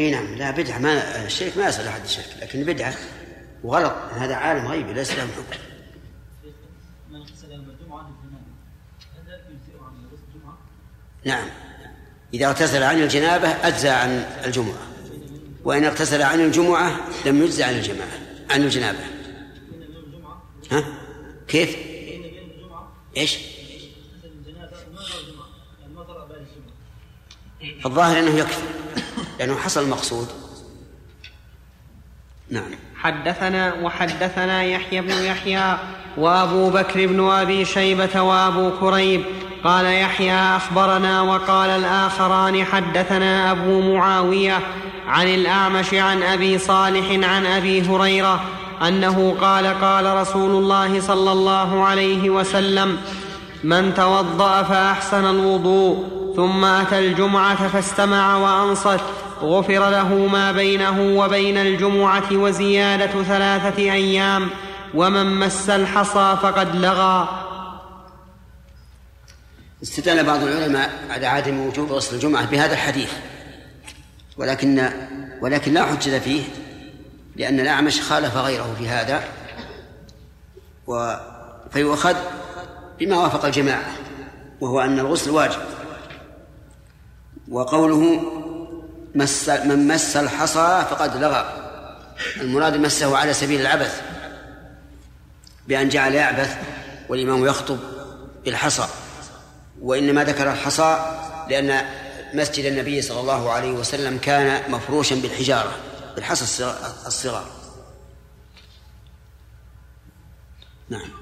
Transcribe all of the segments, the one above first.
إي نعم لا بدعة ما الشرك ما يصل لحد الشرك لكن بدعة وغلط هذا عالم غيبي ليس له حكم. نعم. إذا اغتسل عن الجنابة أجزى عن الجمعة. وإن اغتسل عن الجمعة لم يجزى عن الجماعة عن الجنابة. ها؟ كيف؟ إيش؟ الظاهر إنه يكفي. لأنه حصل المقصود نعم. حدثنا وحدثنا يحيى بن يحيى وأبو بكر بن أبي شيبة وأبو كريب. قال يحيى أخبرنا وقال الآخران حدثنا أبو معاوية عن الأعمش عن أبي صالح عن أبي هريرة أنه قال قال رسول الله صلى الله عليه وسلم من توضأ فأحسن الوضوء ثم أتى الجمعة فاستمع وأنصت غفر له ما بينه وبين الجمعة وزيادة ثلاثة أيام ومن مس الحصى فقد لغى. استدل بعض العلماء على عدم وجوب غسل الجمعة بهذا الحديث ولكن ولكن لا حجة فيه لأن الأعمش خالف غيره في هذا و فيؤخذ بما وافق الجماعة وهو أن الغسل واجب. وقوله مس من مس الحصى فقد لغى. المراد مسه على سبيل العبث بأن جعل يعبث والإمام يخطب بالحصى. وإنما ذكر الحصى لأن مسجد النبي صلى الله عليه وسلم كان مفروشا بالحجارة بالحصى الصغار. نعم.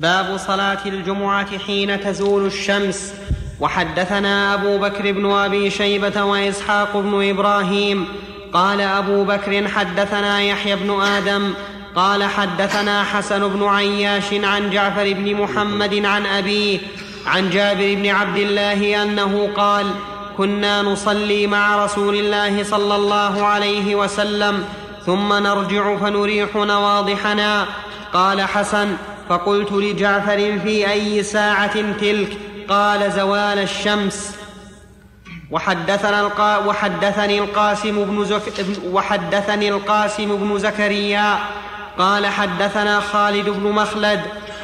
باب صلاة الجمعة حين تزول الشمس. وحدثنا أبو بكر بن أبي شيبة وإسحاق بن إبراهيم. قال أبو بكر حدثنا يحيى بن آدم. قال حدثنا حسن بن عياش عن جعفر بن محمد عن أبيه. عن جابر بن عبد الله أنه قال كنا نصلي مع رسول الله صلى الله عليه وسلم ثم نرجع فنريح نواضحنا. قال حسن فقلت لجعفر في أي ساعة تلك؟ قال زوال الشمس. وحدثنا القا وحدثني القاسم بن زك وحدثني القاسم بن زكريا. قال حدثنا خالد بن مخلد.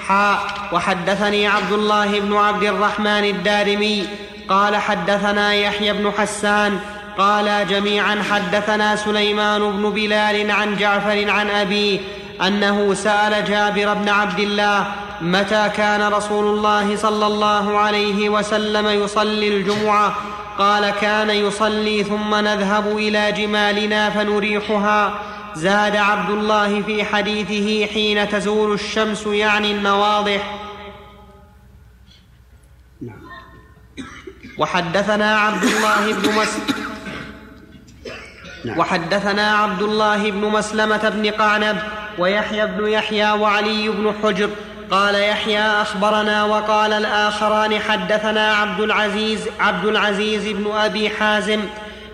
حاء وحدثني عبد الله بن عبد الرحمن الدارمي. قال حدثنا يحيى بن حسان. قال جميعا حدثنا سليمان بن بلال عن جعفر عن أبيه. أنه سأل جابر بن عبد الله متى كان رسول الله صلى الله عليه وسلم يصلي الجمعة؟ قال كان يصلي ثم نذهب إلى جمالنا فنريحها. زاد عبد الله في حديثه حين تزول الشمس يعني النواضح. وحدثنا عبد الله بن مس نعم. وحدثنا عبد الله بن مسلمة بن قعنب ويحيى بن يحيى وعلي بن حجر قال يحيى أخبرنا وقال الآخران حدثنا عبد العزيز عبد العزيز بن أبي حازم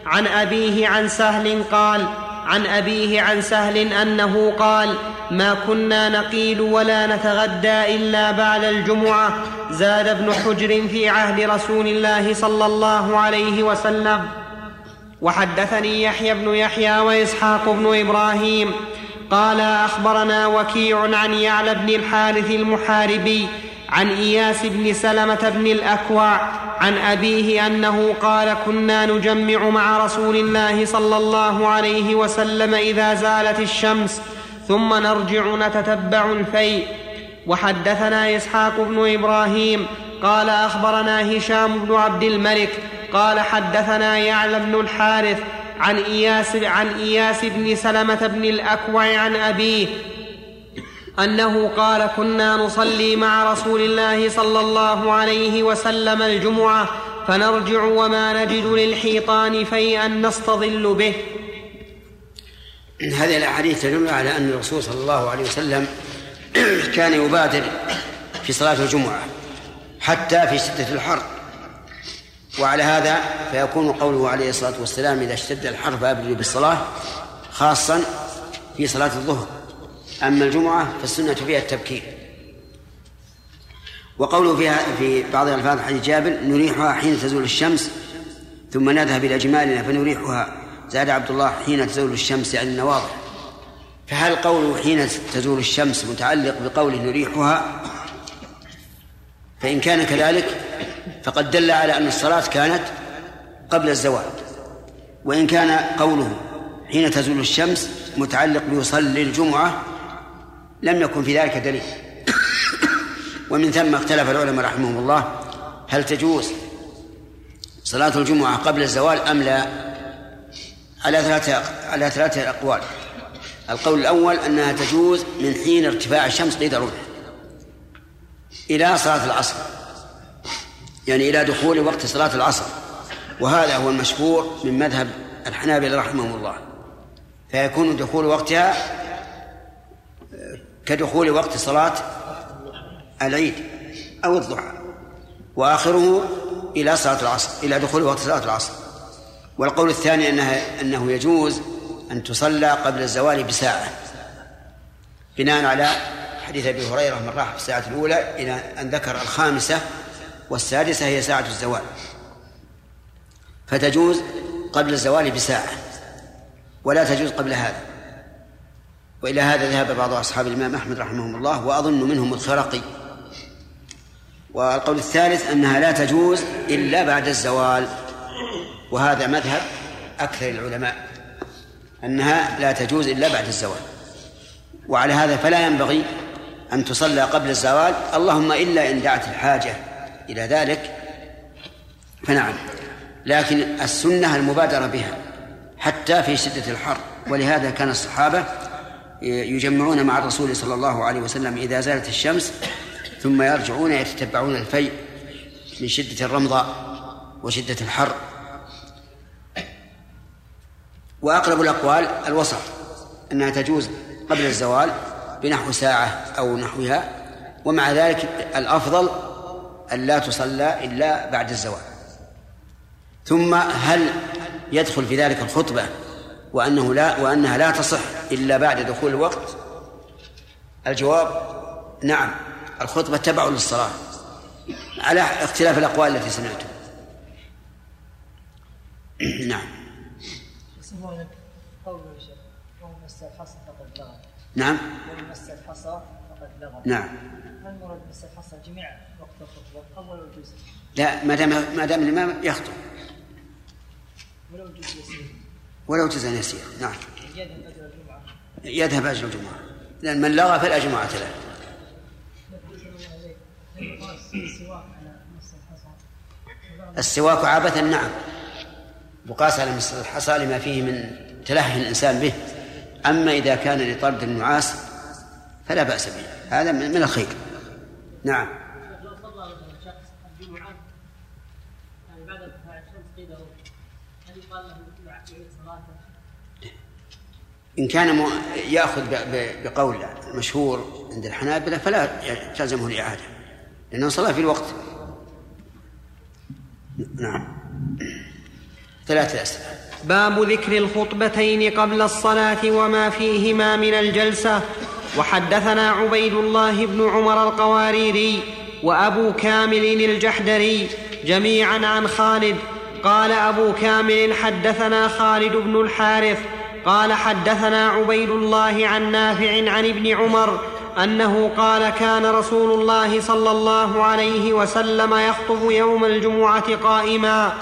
عن أبيه عن سهل قال عن أبيه عن سهل أنه قال ما كنا نقيل ولا نتغدى إلا بعد الجمعة زاد ابن حجر في عهد رسول الله صلى الله عليه وسلم وحدثني يحيى بن يحيى وإسحاق بن إبراهيم قال أخبرنا وكيع عن يعلى بن الحارث المحاربي عن إياس بن سلمة بن الأكوع عن أبيه أنه قال كنا نجمع مع رسول الله صلى الله عليه وسلم إذا زالت الشمس ثم نرجع نتتبع الفيء. وحدثنا إسحاق بن إبراهيم قال أخبرنا هشام بن عبد الملك قال حدثنا يعلى بن الحارث عن إياس عن إياس بن سلمة بن الأكوع عن أبيه أنه قال كنا نصلي مع رسول الله صلى الله عليه وسلم الجمعة فنرجع وما نجد للحيطان فيئا نستظل به. هذه الأحاديث تدل على أن الرسول صلى الله عليه وسلم كان يبادر في صلاة الجمعة حتى في شدة الحر. وعلى هذا فيكون قوله عليه الصلاة والسلام إذا اشتد الحر فابردوا بالصلاة خاصا في صلاة الظهر. أما الجمعة فالسنة فيها التبكير. وقوله فيها في بعض الألفاظ حديث جابر نريحها حين تزول الشمس ثم نذهب إلى جمالنا فنريحها. زاد عبد الله حين تزول الشمس يعني النواظر فهل قوله حين تزول الشمس متعلق بقوله نريحها؟ فإن كان كذلك فقد دل على أن الصلاة كانت قبل الزوال وإن كان قوله حين تزول الشمس متعلق بيصلي الجمعة لم يكن في ذلك دليل. ومن ثم اختلف العلماء رحمهم الله هل تجوز صلاة الجمعة قبل الزوال أم لا؟ على ثلاثة على ثلاثة أقوال. القول الأول أنها تجوز من حين ارتفاع الشمس قيد الرمح إلى صلاة العصر. يعني إلى دخول وقت صلاة العصر. وهذا هو المشهور من مذهب الحنابلة رحمهم الله. فيكون دخول وقتها كدخول وقت صلاة العيد أو الضحى. وآخره إلى صلاة العصر إلى دخول وقت صلاة العصر. والقول الثاني أنها أنه يجوز أن تصلى قبل الزوال بساعة. بناء على حديث أبي هريرة من راح في الساعة الأولى إلى أن ذكر الخامسة والسادسة هي ساعة الزوال. فتجوز قبل الزوال بساعة ولا تجوز قبل هذا. وإلى هذا ذهب بعض أصحاب الإمام أحمد رحمهم الله وأظن منهم الخرقي. والقول الثالث أنها لا تجوز إلا بعد الزوال. وهذا مذهب أكثر العلماء أنها لا تجوز إلا بعد الزوال. وعلى هذا فلا ينبغي أن تصلى قبل الزوال. اللهم إلا إن دعت الحاجة إلى ذلك فنعم. لكن السنة المبادرة بها حتى في شدة الحر. ولهذا كان الصحابة يجمعون مع الرسول صلى الله عليه وسلم إذا زالت الشمس ثم يرجعون يتتبعون الفيء من شدة الرمضاء وشدة الحر. وأقرب الأقوال الوسط أنها تجوز قبل الزوال بنحو ساعة أو نحوها. ومع ذلك الأفضل أن لا تصلى إلا بعد الزوال. ثم هل يدخل في ذلك الخطبة وأنه لا وأنها لا تصح إلا بعد دخول الوقت؟ الجواب نعم الخطبة تبع للصلاة على اختلاف الأقوال التي سمعتم نعم. نعم. نعم. هل مراد مس الحصى جميع لا ما دام ما دام الإمام يخطب. ولو جزء يسير ولو جزء يسير نعم. يذهب أجر الجمعة. يذهب أجر الجمعة لأن من لغى فلا جمعة له. السواك عبثا نعم. وقاس على مس الحصى لما فيه من تلهي الإنسان به. أما إذا كان لطرد النعاس فلا بأس به. هذا من الخير. نعم لو صلى شخص الجمعة يعني بعد ارتفاع الشمس قيل هل يقال له يعيد صلاته؟ إن كان يأخذ بقول مشهور عند الحنابلة فلا تلزمه الإعادة لأنه صلى في الوقت. نعم. ثلاثة أسئلة. باب ذكر الخطبتين قبل الصلاة وما فيهما من الجلسة. وحدثنا عبيد الله بن عمر القواريري وأبو كامل الجحدري جميعا عن خالد. قال أبو كامل حدثنا خالد بن الحارث قال حدثنا عبيد الله عن نافع عن ابن عمر أنه قال كان رسول الله صلى الله عليه وسلم يخطب يوم الجمعة قائما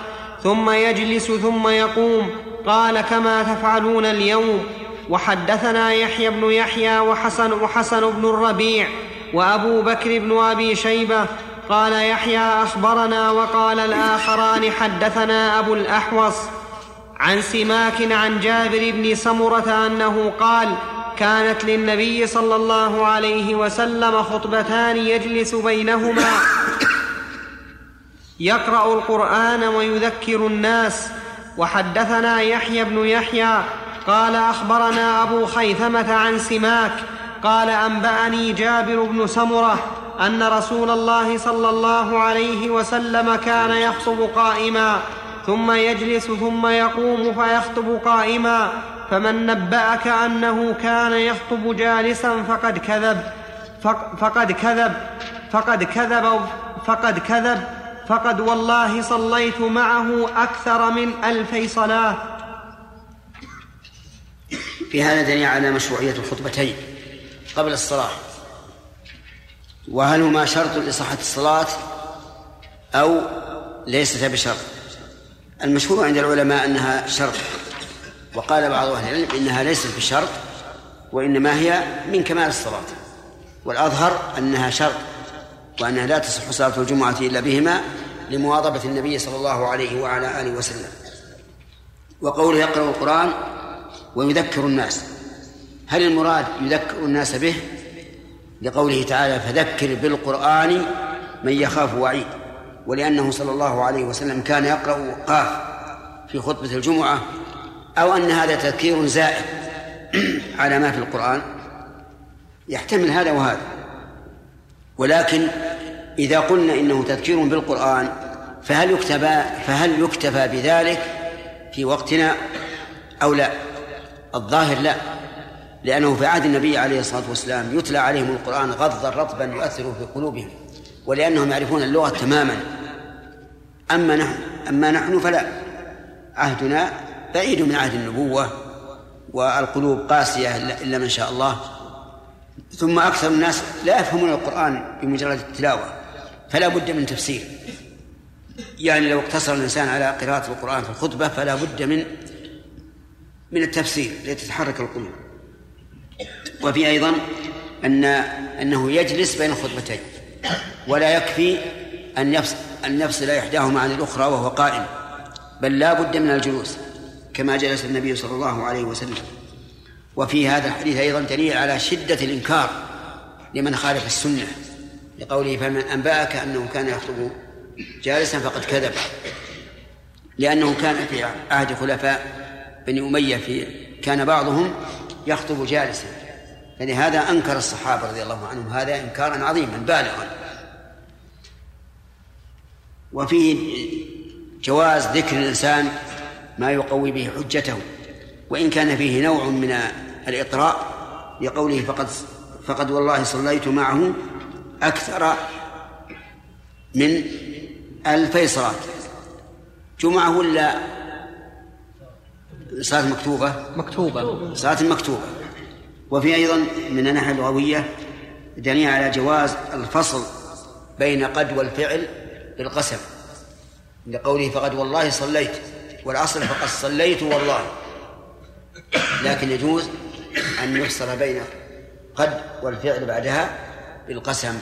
ثم يجلس ثم يقوم قال كما تفعلون اليوم. وحدثنا يحيى بن يحيى وحسن وحسن بن الربيع وأبو بكر بن أبي شيبة قال يحيى أخبرنا وقال الآخران حدثنا أبو الأحوص. عن سماك عن جابر بن سمرة أنه قال كانت للنبي صلى الله عليه وسلم خطبتان يجلس بينهما. يقرأ القرآن ويذكر الناس. وحدثنا يحيى بن يحيى قال أخبرنا أبو خيثمة عن سماك قال أنبأني جابر بن سمرة أن رسول الله صلى الله عليه وسلم كان يخطب قائما. ثم يجلس ثم يقوم فيخطب قائما فمن نبأك أنه كان يخطب جالسا فقد كذب فقد كذب فقد كذب فقد كذب فقد والله صليت معه أكثر من ألفي صلاة. في هذا دليل على مشروعية الخطبتين قبل الصلاة. وهل هما شرط لصحة الصلاة أو ليست بشرط؟ المشهور عند العلماء أنها شرط. وقال بعض أهل العلم إنها ليست بشرط وإنما هي من كمال الصلاة. والأظهر أنها شرط وأنها لا تصح صلاة الجمعة إلا بهما لمواظبة النبي صلى الله عليه وعلى آله وسلم. وقوله يقرأ القرآن ويذكر الناس. هل المراد يذكر الناس به؟ لقوله تعالى فذكر بالقرآن من يخاف وعيد. ولأنه صلى الله عليه وسلم كان يقرأ قاف في خطبة الجمعة أو أن هذا تذكير زائد على ما في القرآن يحتمل هذا وهذا ولكن إذا قلنا إنه تذكير بالقرآن فهل يكتفى فهل يكتفى بذلك في وقتنا أو لا؟ الظاهر لا لأنه في عهد النبي عليه الصلاة والسلام يتلى عليهم القرآن غضا رطبا يؤثر في قلوبهم ولأنهم يعرفون اللغة تماما أما نحن أما نحن فلا. عهدنا بعيد من عهد النبوة والقلوب قاسية إلا من شاء الله. ثم أكثر الناس لا يفهمون القرآن بمجرد التلاوة فلا بد من تفسير. يعني لو اقتصر الإنسان على قراءة القرآن في الخطبة فلا بد من من التفسير لتتحرك القلوب. وفي أيضا أن أنه يجلس بين الخطبتين ولا يكفي أن يفصل. أن يفصل إحداهما عن الأخرى وهو قائم بل لا بد من الجلوس كما جلس النبي صلى الله عليه وسلم. وفي هذا الحديث أيضا دليل على شدة الإنكار لمن خالف السنة لقوله فمن أنبأك أنه كان يخطب جالسا فقد كذب لأنه كان في عهد خلفاء بني أمية في كان بعضهم يخطب جالسا. فلهذا أنكر الصحابة رضي الله عنهم هذا إنكارا عظيما بالغا. وفيه جواز ذكر الإنسان ما يقوي به حجته وإن كان فيه نوع من الإطراء لقوله فقد فقد والله صليت معه أكثر من ألفي صلاة. جمعة ولا صلاة مكتوبة؟ مكتوبة. صلاة مكتوبة. وفي أيضا من الناحية اللغوية دليل على جواز الفصل بين قد والفعل بالقسم لقوله فقد والله صليت والأصل فقد صليت والله. لكن يجوز أن يفصل بين قد والفعل بعدها بالقسم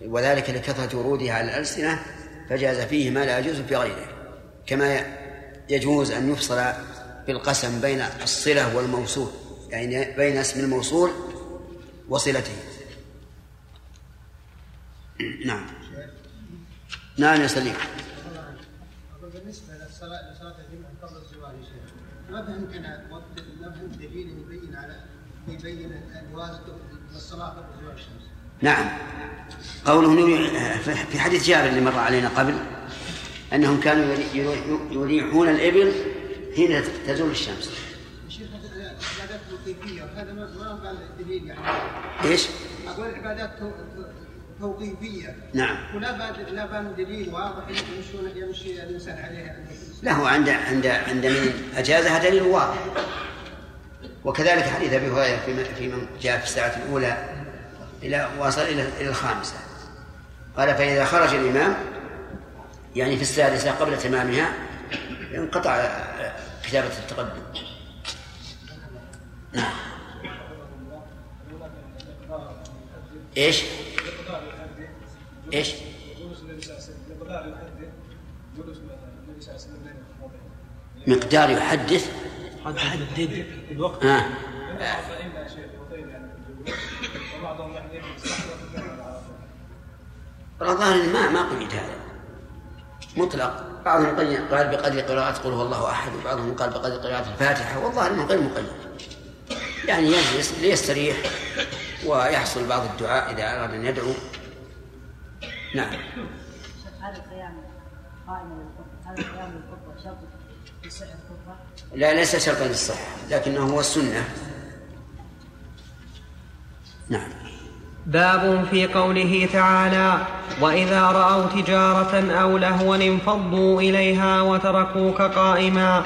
وذلك لكثرة ورودها على الألسنة فجاز فيه ما لا يجوز في غيره. كما يجوز أن يفصل بالقسم بين الصلة والموصول يعني بين اسم الموصول وصلته. نعم. نعم يا سليم بالنسبة لصلاة الجمعة قبل شيخ ما فهمت أنا ما فهمت دليل يبين على يبين جواز الصلاه قبل زوال الشمس نعم قوله في حديث جابر اللي مر علينا قبل أنهم كانوا يريحون الإبل حين تزول الشمس. شيخ العبادات توقيفيه وهذا ما قال دليل يعني. إيش؟ أقول العبادات توقيفية. نعم. ولا بعد لا بان دليل واضح يمشون يمشي الإنسان عليها. لا هو عند عند عند من أجازها دليل واضح. وكذلك حديث أبي هريرة في من جاء في الساعة الأولى إلى وصل إلى إلى الخامسة. قال فإذا خرج الإمام يعني في السادسة قبل تمامها انقطع كتابة التقدم نعم إيش؟ إيش؟ مقدار يحدث؟ يحدد. الوقت آه. الظاهر ما ما قيد هذا. مطلق. بعضهم قال بقدر قراءة قل هو الله أحد وبعضهم قال بقدر قراءة الفاتحة. والظاهر أنه غير مقيد. يعني يجلس ليستريح ويحصل بعض الدعاء إذا أراد أن يدعو. نعم. هذا القيام هذا القيام للخطبة شرط لصحة الخطبة لا ليس شرطا للصحة لكنه هو السنة. نعم. باب في قوله تعالى وإذا رأوا تجارة أو لهوا انفضوا إليها وتركوك قائما.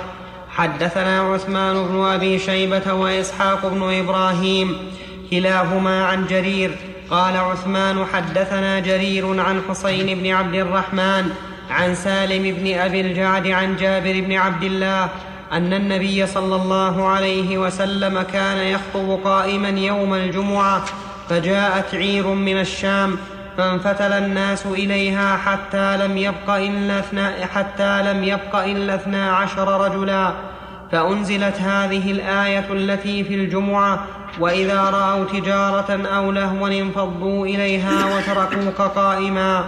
حدثنا عثمان بن أبي شيبة وإسحاق بن إبراهيم كلاهما عن جرير قال عثمان حدثنا جرير عن حسين بن عبد الرحمن عن سالم بن أبي الجعد عن جابر بن عبد الله أن النبي صلى الله عليه وسلم كان يخطب قائما يوم الجمعة فجاءت عير من الشام فانفتل الناس إليها حتى لم يبق إلا اثنا حتى لم يبق إلا اثنا عشر رجلا. فأنزلت هذه الآية التي في الجمعة وإذا رأوا تجارة أو لهوا انفضوا إليها وتركوك قائما.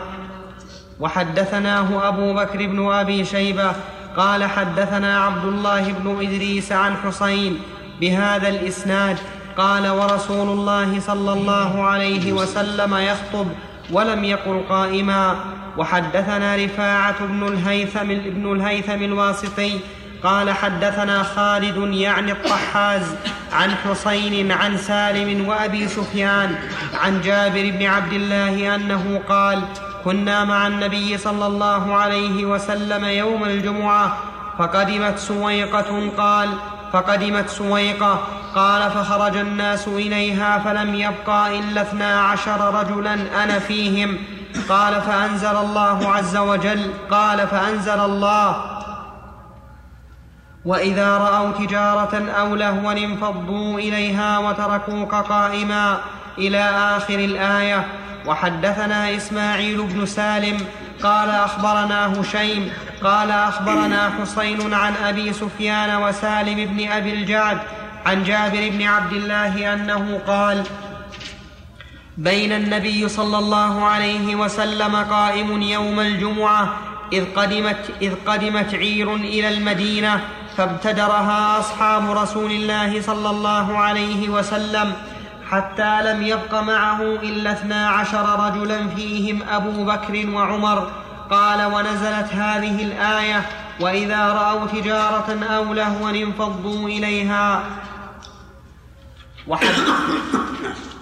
وحدثناه أبو بكر بن أبي شيبة قال حدثنا عبد الله بن إدريس عن حسين بهذا الإسناد قال ورسول الله صلى الله عليه وسلم يخطب ولم يقل قائما. وحدثنا رفاعة بن الهيثم ابن الهيثم الواسطي قال حدثنا خالد يعني الطحاز عن حسين عن سالم وأبي سفيان عن جابر بن عبد الله أنه قال كنا مع النبي صلى الله عليه وسلم يوم الجمعة فقدمت سويقة قال فقدمت سويقة قال فخرج الناس إليها فلم يبقى إلا اثنا عشر رجلا أنا فيهم قال فأنزل الله عز وجل قال فأنزل الله وإذا رأوا تجارة أو لهوا انفضوا إليها وتركوك قائما إلى آخر الآية. وحدثنا إسماعيل بن سالم قال أخبرنا هشيم قال أخبرنا حسين عن أبي سفيان وسالم بن أبي الجعد عن جابر بن عبد الله أنه قال بين النبي صلى الله عليه وسلم قائم يوم الجمعة إذ قدمت, إذ قدمت عير إلى المدينة فابتدرها أصحاب رسول الله صلى الله عليه وسلم حتى لم يبق معه إلا اثنا عشر رجلا فيهم أبو بكر وعمر. قال ونزلت هذه الآية وإذا رأوا تجارة أو لهوا انفضوا إليها.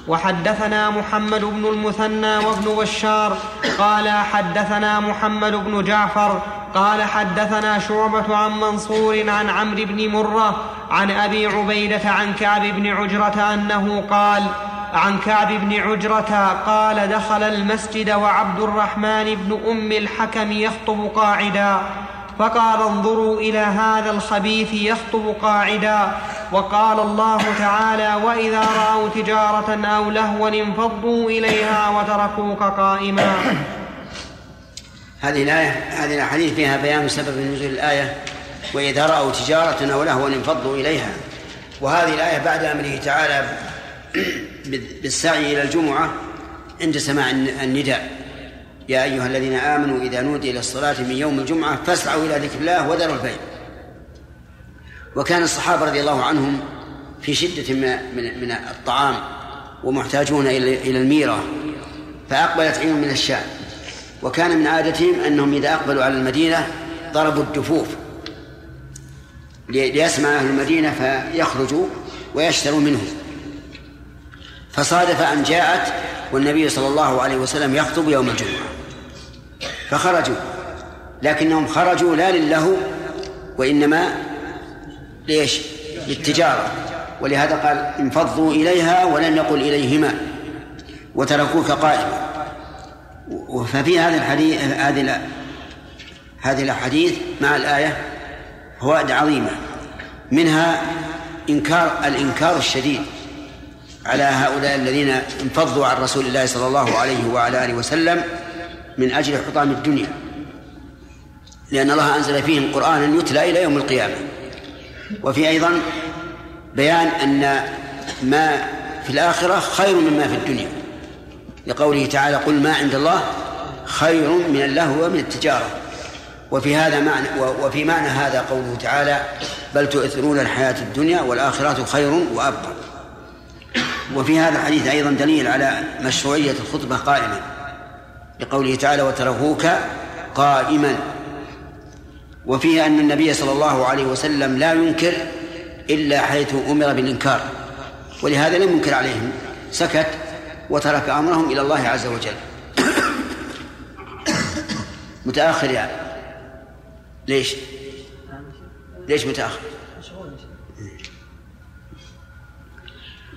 وحدثنا محمد بن المثنى وابن بشار. قال حدثنا محمد بن جعفر قال حدثنا شعبة عن منصور عن عمرو بن مرة عن أبي عبيدة عن كعب بن عجرة أنه قال عن كعب بن عجرة قال دخل المسجد وعبد الرحمن بن أم الحكم يخطب قاعدا. فقال انظروا إلى هذا الخبيث يخطب قاعدا. وقال الله تعالى وإذا رأوا تجارة أو لهوا انفضوا إليها وتركوك قائما. هذه الآية هذه الأحاديث فيها بيان سبب نزول الآية وإذا رأوا تجارة أو لهوا انفضوا إليها. وهذه الآية بعد أمره تعالى بالسعي إلى الجمعة عند سماع النداء. يا أيها الذين آمنوا إذا نودي إلى الصلاة من يوم الجمعة فاسعوا إلى ذكر الله وذروا البيع. وكان الصحابة رضي الله عنهم في شدة من من الطعام ومحتاجون إلى إلى الميرة فأقبلت عين من الشام وكان من عادتهم أنهم إذا أقبلوا على المدينة ضربوا الدفوف ليسمع أهل المدينة فيخرجوا ويشتروا منهم. فصادف أن جاءت والنبي صلى الله عليه وسلم يخطب يوم الجمعة. فخرجوا. لكنهم خرجوا لا للهو وإنما ليش؟ للتجارة. ولهذا قال انفضوا إليها ولم يقل إليهما. وتركوك قائما. ففي هذا الحديث هذه هذه الأحاديث مع الآية فوائد عظيمة. منها إنكار الإنكار الشديد على هؤلاء الذين انفضوا عن رسول الله صلى الله عليه وعلى آله وسلم من أجل حطام الدنيا. لأن الله أنزل فيهم قرآنا يتلى إلى يوم القيامة. وفي أيضا بيان أن ما في الآخرة خير مما في الدنيا. لقوله تعالى قل ما عند الله خير من اللهو ومن التجارة. وفي هذا معنى وفي معنى هذا قوله تعالى بل تؤثرون الحياة الدنيا والآخرة خير وأبقى. وفي هذا الحديث أيضا دليل على مشروعية الخطبة قائما لقوله تعالى وتركوك قائما. وفيه أن النبي صلى الله عليه وسلم لا ينكر إلا حيث أمر بالإنكار. ولهذا لم ينكر عليهم. سكت. وترك أمرهم إلى الله عز وجل. متأخر يعني. ليش؟ ليش متأخر؟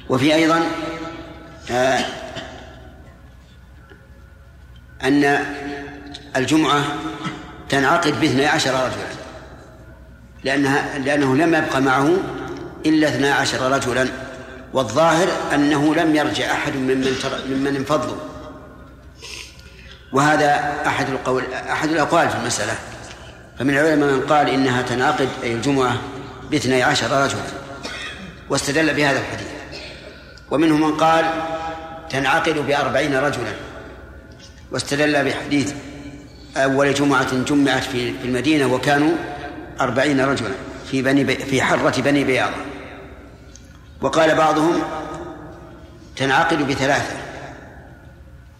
وفي أيضا آه أن الجمعة تنعقد باثني عشر رجلا. لأنها لأنه لم يبقى معه إلا اثنا عشر رجلا. والظاهر أنه لم يرجع أحد ممن ممن انفضوا وهذا أحد القول أحد الأقوال في المسألة. فمن العلماء من قال إنها تنعقد أي الجمعة باثني عشر رجلا واستدل بهذا الحديث. ومنهم من قال تنعقد بأربعين رجلا واستدل بحديث أول جمعة جمعت في المدينة وكانوا أربعين رجلا في بني في حرة بني بياضة. وقال بعضهم تنعقد بثلاثة.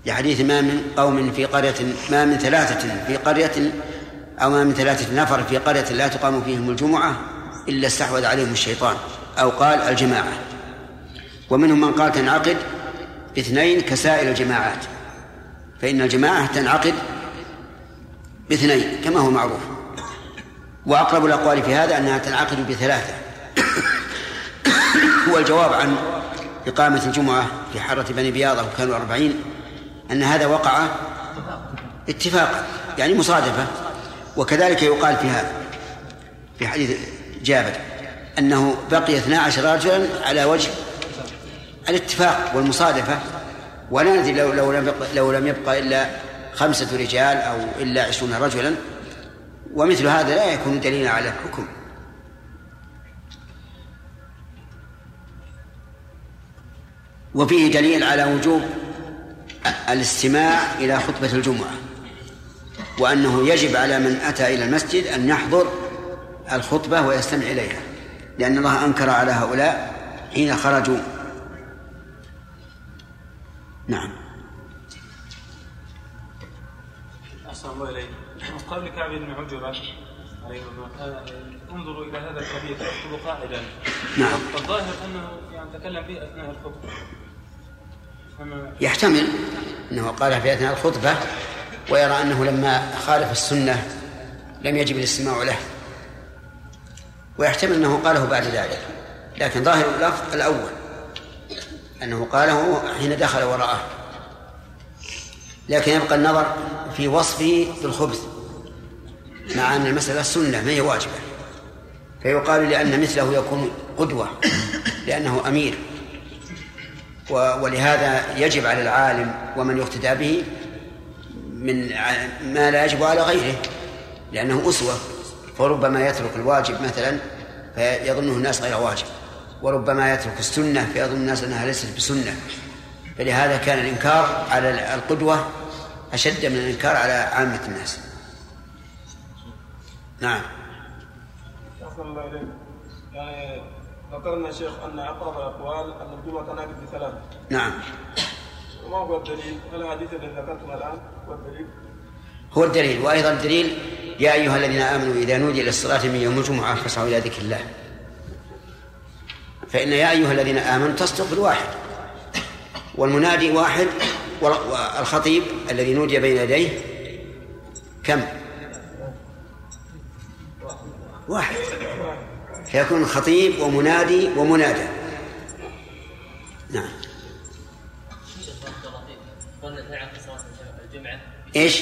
لحديث ما من قوم في قرية ما من ثلاثة في قرية أو ما من ثلاثة نفر في قرية لا تقام فيهم الجمعة إلا استحوذ عليهم الشيطان أو قال الجماعة. ومنهم من قال تنعقد باثنين كسائر الجماعات. فإن الجماعة تنعقد باثنين كما هو معروف. وأقرب الأقوال في هذا أنها تنعقد بثلاثة. هو الجواب عن إقامة الجمعة في حارة بني بياضة وكانوا أربعين أن هذا وقع اتفاقا يعني مصادفة وكذلك يقال في هذا في حديث جابر أنه بقي 12 رجلا على وجه الاتفاق والمصادفة ولا ندري لو لو لم يبقى لو لم يبقى إلا خمسة رجال أو إلا عشرون رجلا ومثل هذا لا يكون دليلا على الحكم. وفيه دليل على وجوب الاستماع إلى خطبة الجمعة وأنه يجب على من أتى إلى المسجد أن يحضر الخطبة ويستمع إليها لأن الله أنكر على هؤلاء حين خرجوا. نعم. أحسن الله إليك. قول كعب بن عجرة عليه انظروا إلى هذا الكبير يخطب قاعدا. نعم. الظاهر أنه يعني تكلم به أثناء الخطبة. يحتمل أنه قال في أثناء الخطبة ويرى أنه لما خالف السنة لم يجب الاستماع له. ويحتمل أنه قاله بعد ذلك. لكن ظاهر اللفظ الأول أنه قاله حين دخل وراءه. لكن يبقى النظر في وصفه بالخبث مع أن المسألة سنة ما هي واجبة. فيقال لأن مثله يكون قدوة لأنه أمير. ولهذا يجب على العالم ومن يقتدى به من ما لا يجب على غيره لأنه أسوة. فربما يترك الواجب مثلا فيظنه الناس غير واجب وربما يترك السنة فيظن الناس أنها ليست بسنة. فلهذا كان الإنكار على القدوة أشد من الإنكار على عامة الناس. نعم. ذكرنا شيخ أن أقرب الأقوال أن الجمعة تناقض بثلاث نعم وما هو الدليل؟ هل الحديث الذي ذكرتم الآن هو الدليل؟ هو الدليل وأيضا الدليل يا أيها الذين آمنوا إذا نودي للصلاة من يوم الجمعة فاسعوا إلى ذكر الله فإن يا أيها الذين آمنوا تصدق بالواحد والمنادي واحد والخطيب الذي نودي بين يديه كم؟ واحد فيكون خطيب ومنادي ومنادى نعم إيش؟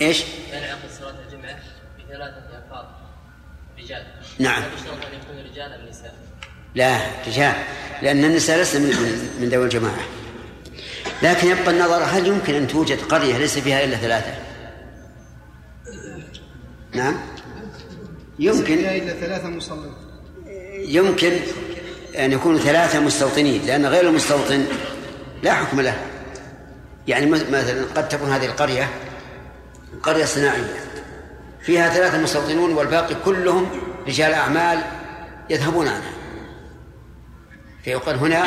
إيش؟ ينعقد صلاة الجمعة بثلاثة أفراد رجال نعم يشترط أن يكون رجال أم نساء؟ لا رجال لأن النساء لسن من من ذوي الجماعة لكن يبقى النظر هل يمكن أن توجد قرية ليس فيها إلا ثلاثة؟ نعم يمكن إلا ثلاثة مصلين يمكن أن يكونوا ثلاثة مستوطنين لأن غير المستوطن لا حكم له. يعني مثلا قد تكون هذه القرية قرية صناعية فيها ثلاثة مستوطنون والباقي كلهم رجال أعمال يذهبون عنها. فيقال هنا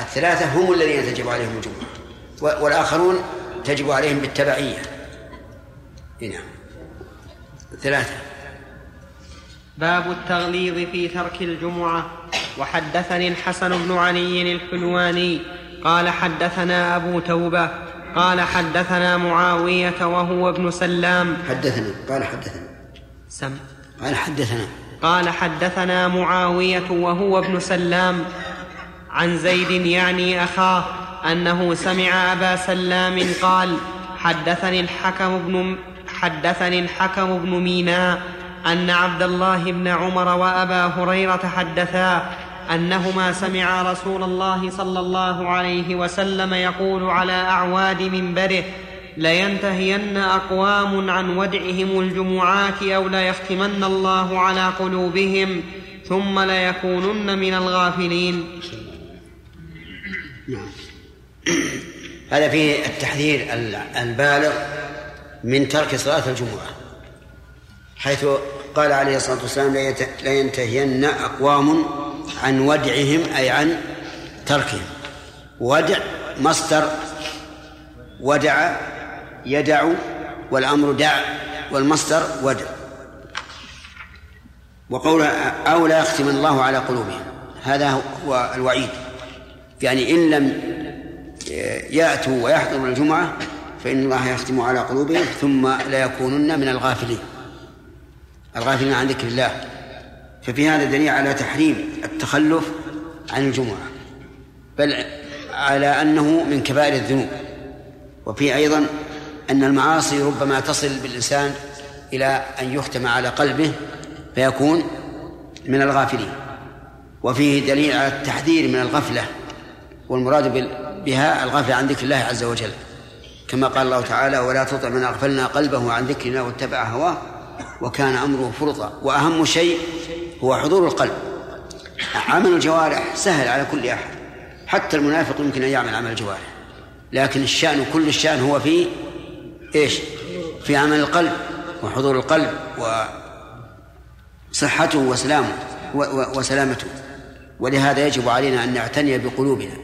الثلاثة هم الذين تجب عليهم الجمعة والآخرون تجب عليهم بالتبعية. نعم. ثلاثة. باب التغليظ في ترك الجمعة. وحدثني الحسن بن علي الحلواني قال حدثنا أبو توبة قال حدثنا معاوية وهو ابن سلام. حدثنا قال حدثنا. سم. قال حدثنا. قال حدثنا معاوية وهو ابن سلام عن زيد يعني أخاه أنه سمع أبا سلام قال حدثني الحكم بن حدثني الحكم بن ميناء أن عبد الله بن عمر وأبا هريرة حدثا أنهما سمعا رسول الله صلى الله عليه وسلم يقول على أعواد منبره لينتهين أقوام عن ودعهم الجمعات أو ليختمن الله على قلوبهم ثم ليكونن من الغافلين. نعم. هذا فيه التحذير البالغ من ترك صلاة الجمعة حيث قال عليه الصلاة والسلام لينتهين أقوام عن ودعهم أي عن تركهم. ودع مصدر ودع يدع والأمر دع والمصدر ودع. وقول أو لا يختم الله على قلوبهم. هذا هو الوعيد. يعني إن لم يأتوا ويحضروا الجمعة فإن الله يختم على قلوبهم ثم لا يكونن من الغافلين. الغافلين عن ذكر الله. ففي هذا دليل على تحريم التخلف عن الجمعة. بل على أنه من كبائر الذنوب. وفي أيضا أن المعاصي ربما تصل بالإنسان إلى أن يختم على قلبه فيكون من الغافلين. وفيه دليل على التحذير من الغفلة. والمراد بها الغفلة عن ذكر الله عز وجل. كما قال الله تعالى ولا تطع من أغفلنا قلبه عن ذكرنا واتبع هواه وكان أمره فرطا وأهم شيء هو حضور القلب. عمل الجوارح سهل على كل أحد حتى المنافق يمكن أن يعمل عمل الجوارح. لكن الشأن كل الشأن هو في إيش؟ في عمل القلب وحضور القلب وصحته وسلامه وسلامته. ولهذا يجب علينا أن نعتني بقلوبنا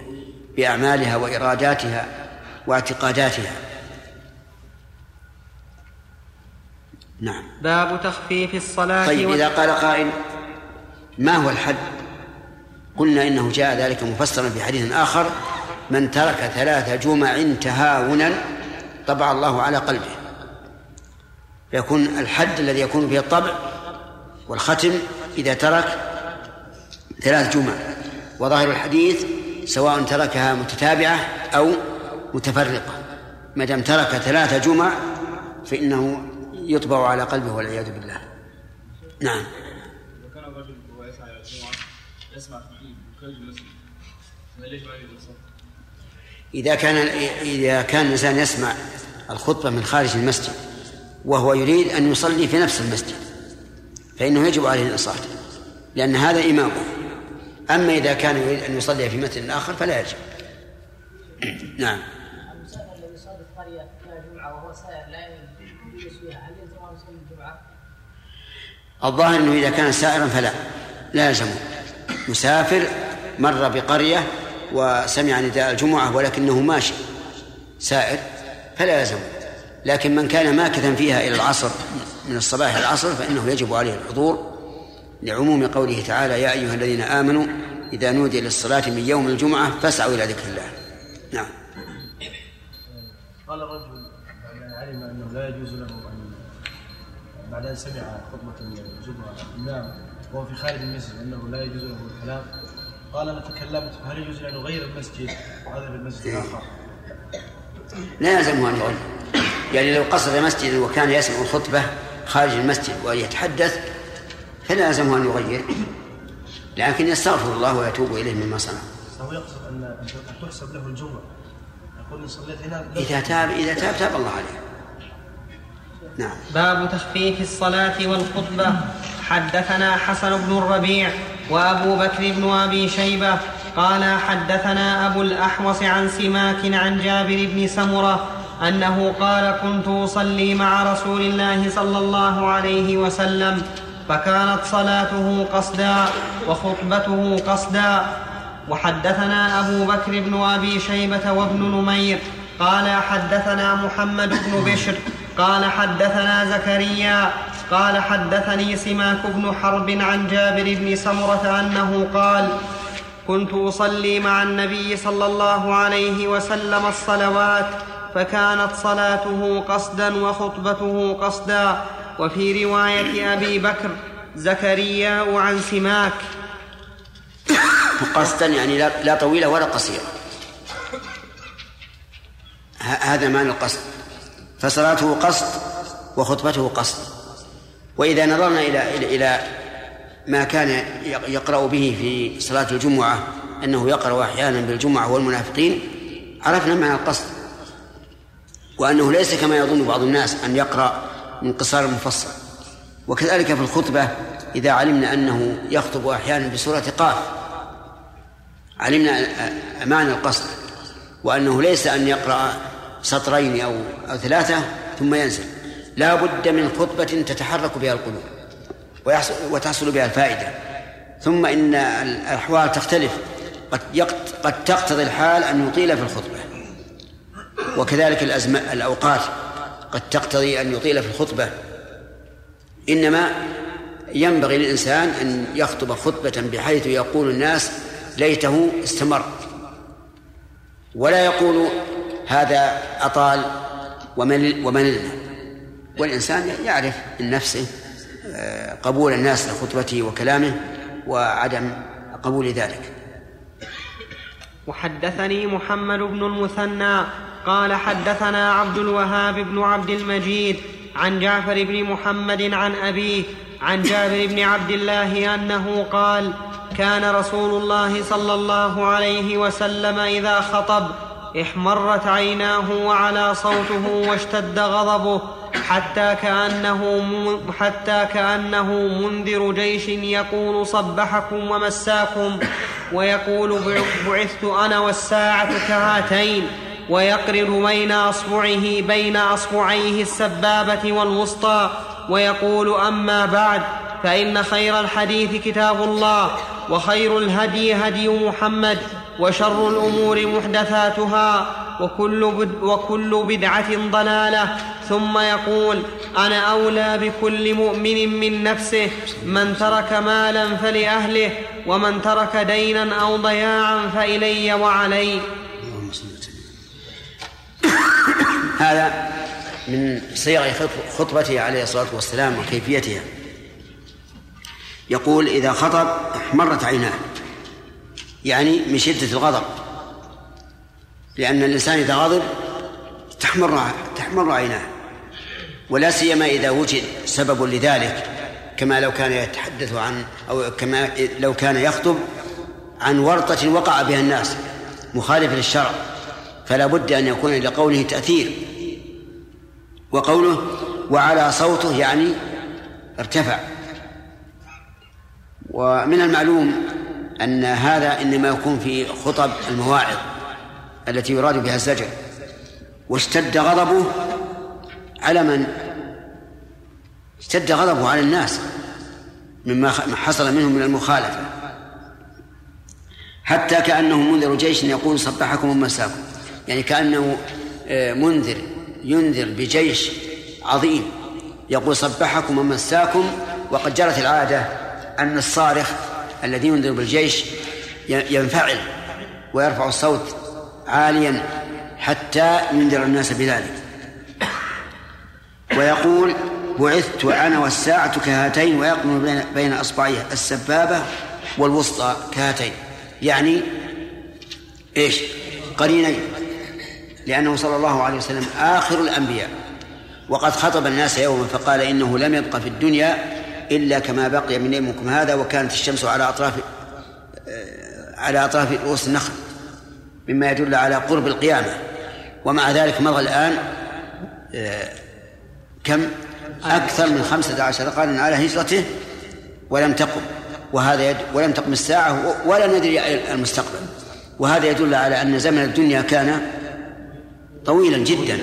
بأعمالها وإراداتها واعتقاداتها. نعم. باب تخفيف الصلاة طيب إذا قال قائل ما هو الحد قلنا إنه جاء ذلك مفسرا في حديث آخر من ترك ثلاث جمع تهاونا طبع الله على قلبه. فيكون الحد الذي يكون فيه الطبع والختم إذا ترك ثلاث جمع. وظاهر الحديث سواء تركها متتابعة أو متفرقة. ما دام ترك ثلاث جمع فإنه يطبع على قلبه والعياذ بالله. نعم. وكان الرجل وهو يسعى إلى الجمعه يسمع خارج المسجد فليش ما إذا كان إذا كان الإنسان يسمع الخطبة من خارج المسجد وهو يريد أن يصلي في نفس المسجد فإنه يجب عليه الإنصات لأن هذا إمامه. أما إذا كان يريد أن يصلي في مسجد آخر فلا يجب. نعم. جمعه وهو سائر لا هل يلزم أن يصلي الجمعة؟ الظاهر أنه إذا كان سائرا فلا لا يلزمه مسافر مر بقرية وسمع نداء الجمعة ولكنه ماشي سائر فلا يلزمه لكن من كان ماكثا فيها إلى العصر من الصباح إلى العصر فإنه يجب عليه الحضور لعموم قوله تعالى يا أيها الذين آمنوا إذا نودي للصلاة من يوم الجمعة فاسعوا إلى ذكر الله. نعم. قال ان يجوز له ان بعد أن سمع خطبة الجمعة. الامام وهو في خارج المسجد أنه لا يجوز له الكلام. قال أنا تكلمت هل يجوز أن يغير المسجد؟ وهذا في المسجد الآخر؟ لا يلزمه أن يغير. يعني لو قصد مسجدا وكان يسمع الخطبة خارج المسجد ويتحدث فلا يلزمه أن يغير. لكن يستغفر الله ويتوب إليه مما صنع. هو يقصد أن تحسب له الجمعة. يقول إن صليت هنا إذا تاب إذا تاب تاب الله عليه. نعم. باب تخفيف الصلاة والخطبة. حدثنا حسن بن الربيع وأبو بكر بن أبي شيبة قال حدثنا أبو الأحوص عن سماك عن جابر بن سمرة أنه قال كنت أصلي مع رسول الله صلى الله عليه وسلم فكانت صلاته قصدا وخطبته قصدا. وحدثنا أبو بكر بن أبي شيبة وابن نمير قال حدثنا محمد بن بشر قال حدثنا زكريا قال حدثني سماك بن حرب عن جابر بن سمرة أنه قال كنت أصلي مع النبي صلى الله عليه وسلم الصلوات فكانت صلاته قصدا وخطبته قصدا. وفي رواية أبي بكر زكريا عن سماك. قصدا يعني لا, طويلة ولا قصيرة. هذا معنى القصد. فصلاته قصد وخطبته قصد. وإذا نظرنا إلى إلى ما كان يقرأ به في صلاة الجمعة أنه يقرأ أحيانا بالجمعة والمنافقين عرفنا معنى القصد. وأنه ليس كما يظن بعض الناس أن يقرأ من قصار المفصل وكذلك في الخطبة إذا علمنا أنه يخطب أحيانا بسورة قاف علمنا معنى القصد. وأنه ليس أن يقرأ سطرين أو أو ثلاثة ثم ينزل. لا بد من خطبة تتحرك بها القلوب وتحصل بها الفائدة. ثم إن الأحوال تختلف. قد قد تقتضي الحال أن يطيل في الخطبة. وكذلك الأزمة الأوقات قد تقتضي أن يطيل في الخطبة. إنما ينبغي للإنسان أن يخطب خطبة بحيث يقول الناس ليته استمر. ولا يقول هذا أطال وملل ومللنا والإنسان يعرف من نفسه آه، قبول الناس لخطبته وكلامه وعدم قبول ذلك. وحدثني محمد بن المثنى قال حدثنا عبد الوهاب بن عبد المجيد عن جعفر بن محمد عن أبيه عن جابر بن عبد الله أنه قال كان رسول الله صلى الله عليه وسلم إذا خطب احمرت عيناه وعلى صوته واشتد غضبه حتى كأنه حتى كأنه منذر جيش يقول صبحكم ومساكم ويقول بعثت أنا والساعة كهاتين ويقرر بين أصبعه بين أصبعيه السبابة والوسطى ويقول أما بعد فإن خير الحديث كتاب الله وخير الهدي هدي محمد وشر الأمور محدثاتها وكل, بد وكل بدعة ضلالة. ثم يقول أنا أولى بكل مؤمن من نفسه من ترك مالا فلأهله ومن ترك دينا أو ضياعا فإلي وعلي. هذا من صيغ خطبته عليه الصلاة والسلام وكيفيتها. يقول إذا خطب احمرت عيناه. يعني من شدة الغضب. لأن الإنسان إذا غضب تحمر تحمر عيناه. ولا سيما إذا وجد سبب لذلك كما لو كان يتحدث عن أو كما لو كان يخطب عن ورطة وقع بها الناس مخالف للشرع فلا بد أن يكون لقوله تأثير. وقوله وعلى صوته يعني ارتفع. ومن المعلوم أن هذا إنما يكون في خطب المواعظ التي يراد بها الزجر. واشتد غضبه على من؟ اشتد غضبه على الناس مما حصل منهم من المخالفة. حتى كأنه منذر جيش يقول صبحكم ومساكم. يعني كأنه آه، منذر ينذر بجيش عظيم. يقول صبحكم ومساكم وقد جرت العادة أن الصارخ الذي ينذر بالجيش ينفعل ويرفع الصوت عاليا حتى ينذر الناس بذلك. ويقول بعثت أنا والساعة كهاتين ويقم بين أصبعيه السبابة والوسطى كهاتين يعني إيش؟ قرينين. لأنه صلى الله عليه وسلم آخر الأنبياء. وقد خطب الناس يوما فقال إنه لم يبق في الدنيا إلا كما بقي من يومكم هذا وكانت الشمس على أطراف آه، على أطراف رؤوس النخل مما يدل على قرب القيامة. ومع ذلك مضى الآن آه، كم؟ أكثر من خمسة عشر. قرنا على هجرته ولم تقم. وهذا يد ولم تقم الساعة ولا ندري المستقبل. وهذا يدل على أن زمن الدنيا كان طويلا جدا.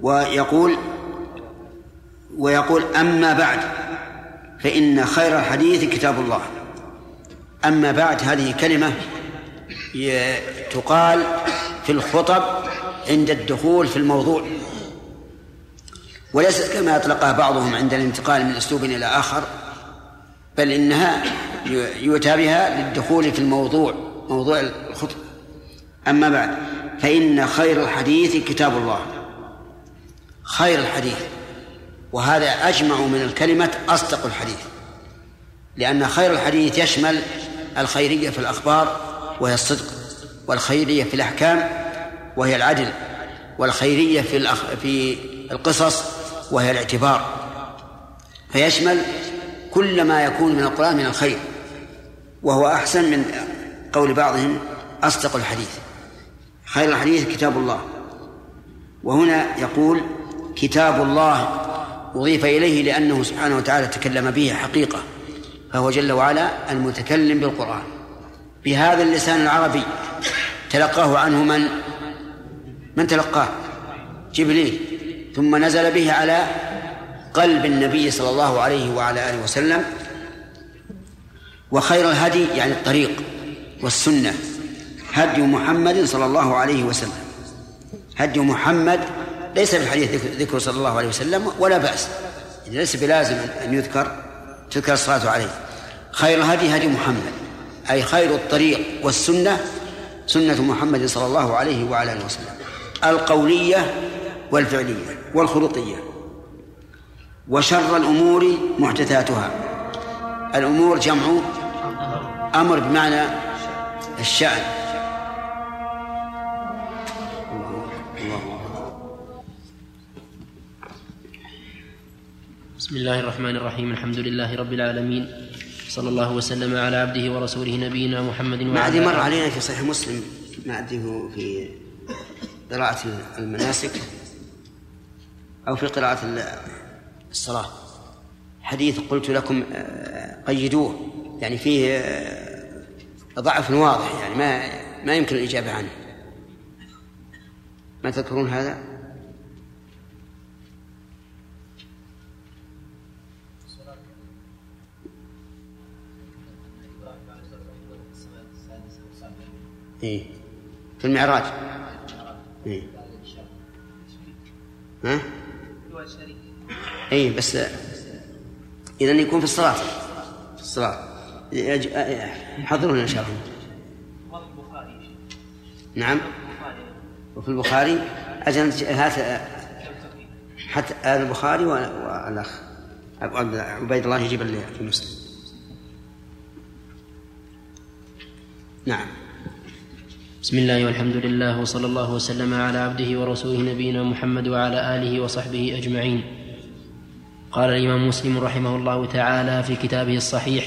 ويقول ويقول أما بعد فإن خير الحديث كتاب الله. أما بعد هذه كلمة تقال في الخطب عند الدخول في الموضوع. وليست كما أطلقها بعضهم عند الانتقال من أسلوب إلى آخر بل إنها يؤتى بها للدخول في الموضوع موضوع الخطب. أما بعد فإن خير الحديث كتاب الله. خير الحديث. وهذا أجمع من الكلمة أصدق الحديث لأن خير الحديث يشمل الخيرية في الأخبار وهي الصدق والخيرية في الأحكام وهي العدل والخيرية في الأخ... في القصص وهي الاعتبار. فيشمل كل ما يكون من القرآن من الخير وهو أحسن من قول بعضهم أصدق الحديث. خير الحديث كتاب الله. وهنا يقول كتاب الله أضيف إليه لأنه سبحانه وتعالى تكلم به حقيقة فهو جل وعلا المتكلم بالقرآن. بهذا اللسان العربي تلقاه عنه من؟ من تلقاه؟ جبريل. ثم نزل به على قلب النبي صلى الله عليه وعلى آله وسلم وخير الهدي يعني الطريق والسنة هدي محمد صلى الله عليه وسلم. هدي محمد ليس في الحديث ذكر صلى الله عليه وسلم ولا بأس. ليس بلازم أن يذكر تذكر الصلاة عليه. خير الهدي هدي محمد أي خير الطريق والسنة سنة محمد صلى الله عليه وعلى آله وسلم. القولية والفعلية والخلقية. وشر الأمور محدثاتها. الأمور جمع أمر بمعنى الشأن. بسم الله الرحمن الرحيم الحمد لله رب العالمين. صلى الله وسلم على عبده ورسوله نبينا محمد ما أدري مر علينا في صحيح مسلم ما أدري في قراءة المناسك أو في قراءة الصلاة. حديث قلت لكم آه، قيدوه. يعني فيه آه، ضعف واضح يعني ما ما يمكن الإجابة عنه. ما تذكرون هذا؟ إيه. في المعراج. إيه. ها؟ إيه بس إذا يكون في الصلاة. في الصلاة. حضرونا إن شاء الله. نعم. وفي البخاري أجل هات حتى البخاري والأخ. عبيد الله يجيب في مسلم نعم. بسم الله والحمد لله وصلى الله وسلم على عبده ورسوله نبينا محمد وعلى آله وصحبه أجمعين. قال الإمام مسلم رحمه الله تعالى في كتابه الصحيح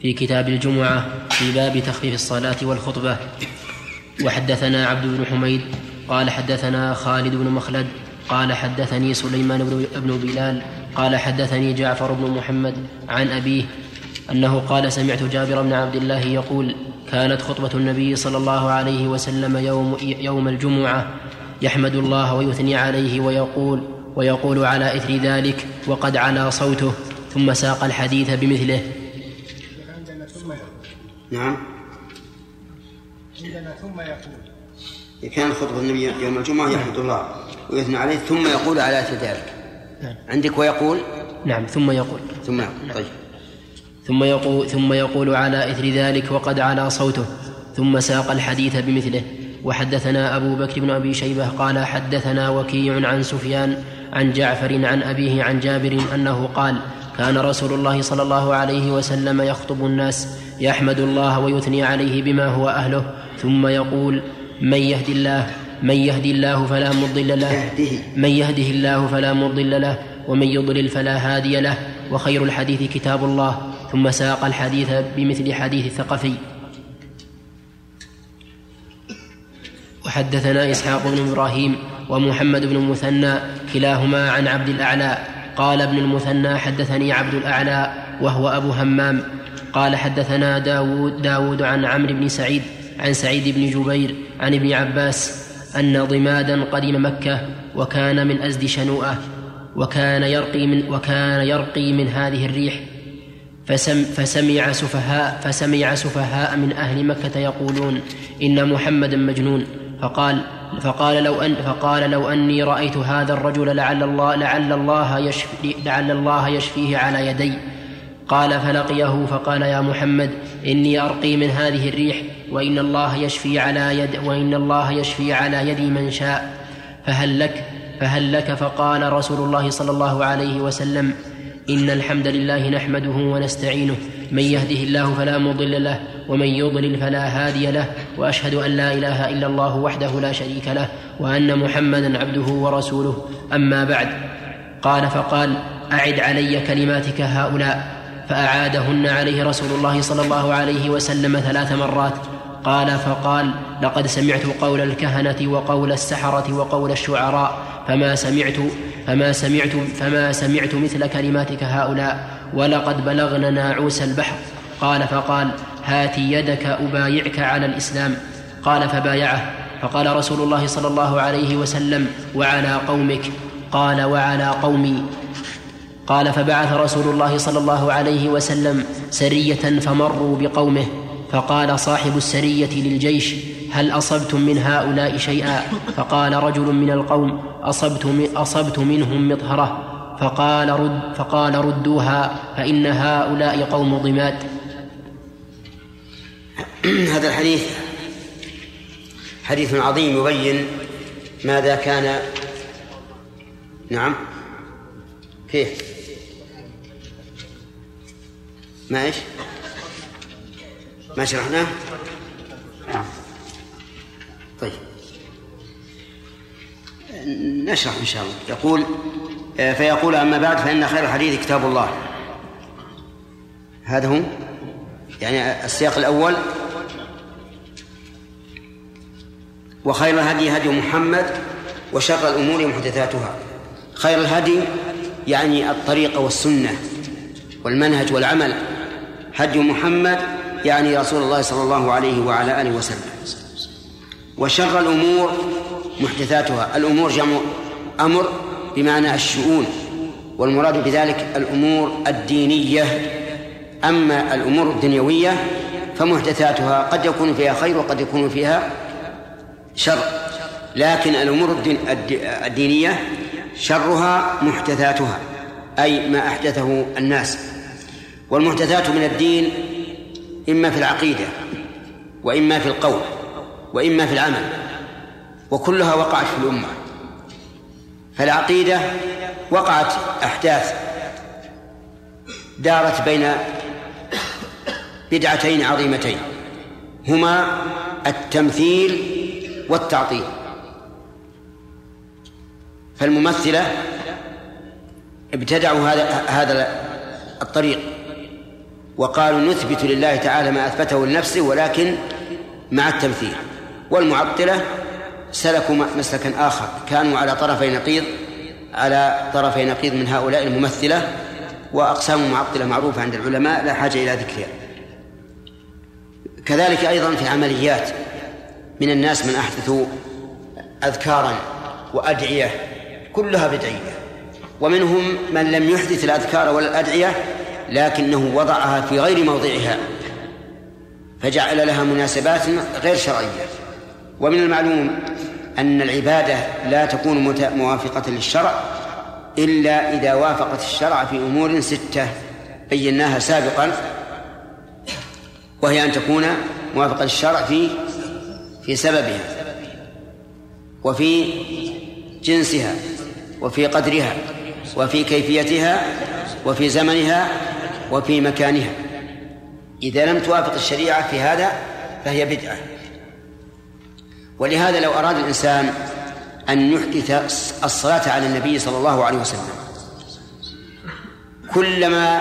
في كتاب الجمعة في باب تخفيف الصلاة والخطبة وحدثنا عبد بن حميد قال حدثنا خالد بن مخلد قال حدثني سليمان بن بلال قال حدثني جعفر بن محمد عن أبيه أنه قال سمعت جابر بن عبد الله يقول كانت خطبة النبي صلى الله عليه وسلم يوم يوم الجمعة يحمد الله ويثني عليه ويقول ويقول على إثر ذلك وقد علا صوته ثم ساق الحديث بمثله. نعم. عندنا ثم يقول. كان خطبة النبي يوم الجمعة يحمد الله ويثني عليه ثم يقول على إثر ذلك. نعم. عندك ويقول؟ نعم ثم يقول. ثم يقول. طيب. ثم يقول, ثم يقول على إثر ذلك وقد علا صوته ثم ساق الحديث بمثله. وحدثنا أبو بكر بن أبي شيبة قال حدثنا وكيع عن سفيان عن جعفر عن أبيه عن جابر أنه قال كان رسول الله صلى الله عليه وسلم يخطب الناس يحمد الله ويثني عليه بما هو أهله ثم يقول من يهد الله من يهدي الله فلا مضل له من يهده الله فلا مضل له ومن يضلل فلا هادي له. وخير الحديث كتاب الله. ثم ساق الحديث بمثل حديث الثقفي. وحدثنا إسحاق بن إبراهيم ومحمد بن المثنى كلاهما عن عبد الأعلى. قال ابن المثنى حدثني عبد الأعلى وهو أبو همام. قال حدثنا داود, داود عن عمرو بن سعيد عن سعيد بن جبير عن ابن عباس أن ضمادا قدم مكة وكان من أزد شنوءة وكان يرقي من وكان يرقي من هذه الريح فسم فسمع سفهاء فسمع سفهاء من أهل مكة يقولون إن محمدا مجنون. فقال فقال لو أن فقال لو أني رأيت هذا الرجل لعل الله لعل الله يشفي لعل الله يشفيه على يدي. قال فلقيه فقال يا محمد إني أرقي من هذه الريح وإن الله يشفي على يد وإن الله يشفي على يد من شاء. فهل لك فهل لك؟ فقال رسول الله صلى الله عليه وسلم إن الحمد لله نحمده ونستعينه. من يهده الله فلا مضل له ومن يضلل فلا هادي له وأشهد أن لا إله إلا الله وحده لا شريك له وأن محمدا عبده ورسوله. أما بعد قال فقال أعد علي كلماتك هؤلاء. فأعادهن عليه رسول الله صلى الله عليه وسلم ثلاث مرات. قال فقال لقد سمعت قول الكهنة وقول السحرة وقول الشعراء فما سمعت فما سمعت فما سمعت مثل كلماتك هؤلاء ولقد بلغنا ناعوس البحر. قال فقال هات يدك أبايعك على الإسلام. قال فبايعه. فقال رسول الله صلى الله عليه وسلم وعلى قومك. قال وعلى قومي. قال فبعث رسول الله صلى الله عليه وسلم سرية فمروا بقومه. فقال صاحب السرية للجيش هل أصبتم من هؤلاء شيئا؟ فقال رجل من القوم أصبت, أصبت منهم مطهرة. فقال رد فقال ردوها فإن هؤلاء قوم ضماد هذا الحديث حديث عظيم يبين ماذا كان. نعم. كيف؟ ما إيش؟ ما شرحناه؟ طيب. نشرح إن شاء الله. يقول فيقول أما بعد فإن خير الحديث كتاب الله. هذا هو؟ يعني السياق الأول. وخير الهدي هدي محمد وشر الأمور محدثاتها. خير الهدي يعني الطريقة والسنة والمنهج والعمل. هدي محمد يعني رسول الله صلى الله عليه وعلى آله وسلم. وشر الأمور محدثاتها. الأمور جمع أمر بمعنى الشؤون والمراد بذلك الأمور الدينية. أما الأمور الدنيوية فمحدثاتها قد يكون فيها خير وقد يكون فيها شر. لكن الأمور الدينية شرها محدثاتها أي ما أحدثه الناس. والمحدثات من الدين إما في العقيدة وإما في القول. وإما في العمل وكلها وقعت في الأمة. فالعقيدة وقعت أحداث دارت بين بدعتين عظيمتين هما التمثيل والتعطيل. فالممثلة ابتدعوا هذا هذا الطريق وقالوا نثبت لله تعالى ما أثبته لنفسه ولكن مع التمثيل. والمعطلة سلكوا مسلكا آخر. كانوا على طرفي نقيض على طرفي نقيض من هؤلاء الممثلة وأقسام المعطلة معروفة عند العلماء لا حاجة إلى ذكرها. كذلك أيضا في العمليات من الناس من أحدثوا أذكارا وأدعية كلها بدعية. ومنهم من لم يحدث الأذكار ولا الأدعية لكنه وضعها في غير موضعها فجعل لها مناسبات غير شرعية. ومن المعلوم أن العبادة لا تكون موافقة للشرع إلا إذا وافقت الشرع في أمور ستة بيناها سابقا وهي أن تكون موافقة للشرع في في سببها وفي جنسها وفي قدرها وفي كيفيتها وفي زمنها وفي مكانها. إذا لم توافق الشريعة في هذا فهي بدعة. ولهذا لو أراد الإنسان أن يحدث الصلاة على النبي صلى الله عليه وسلم كلما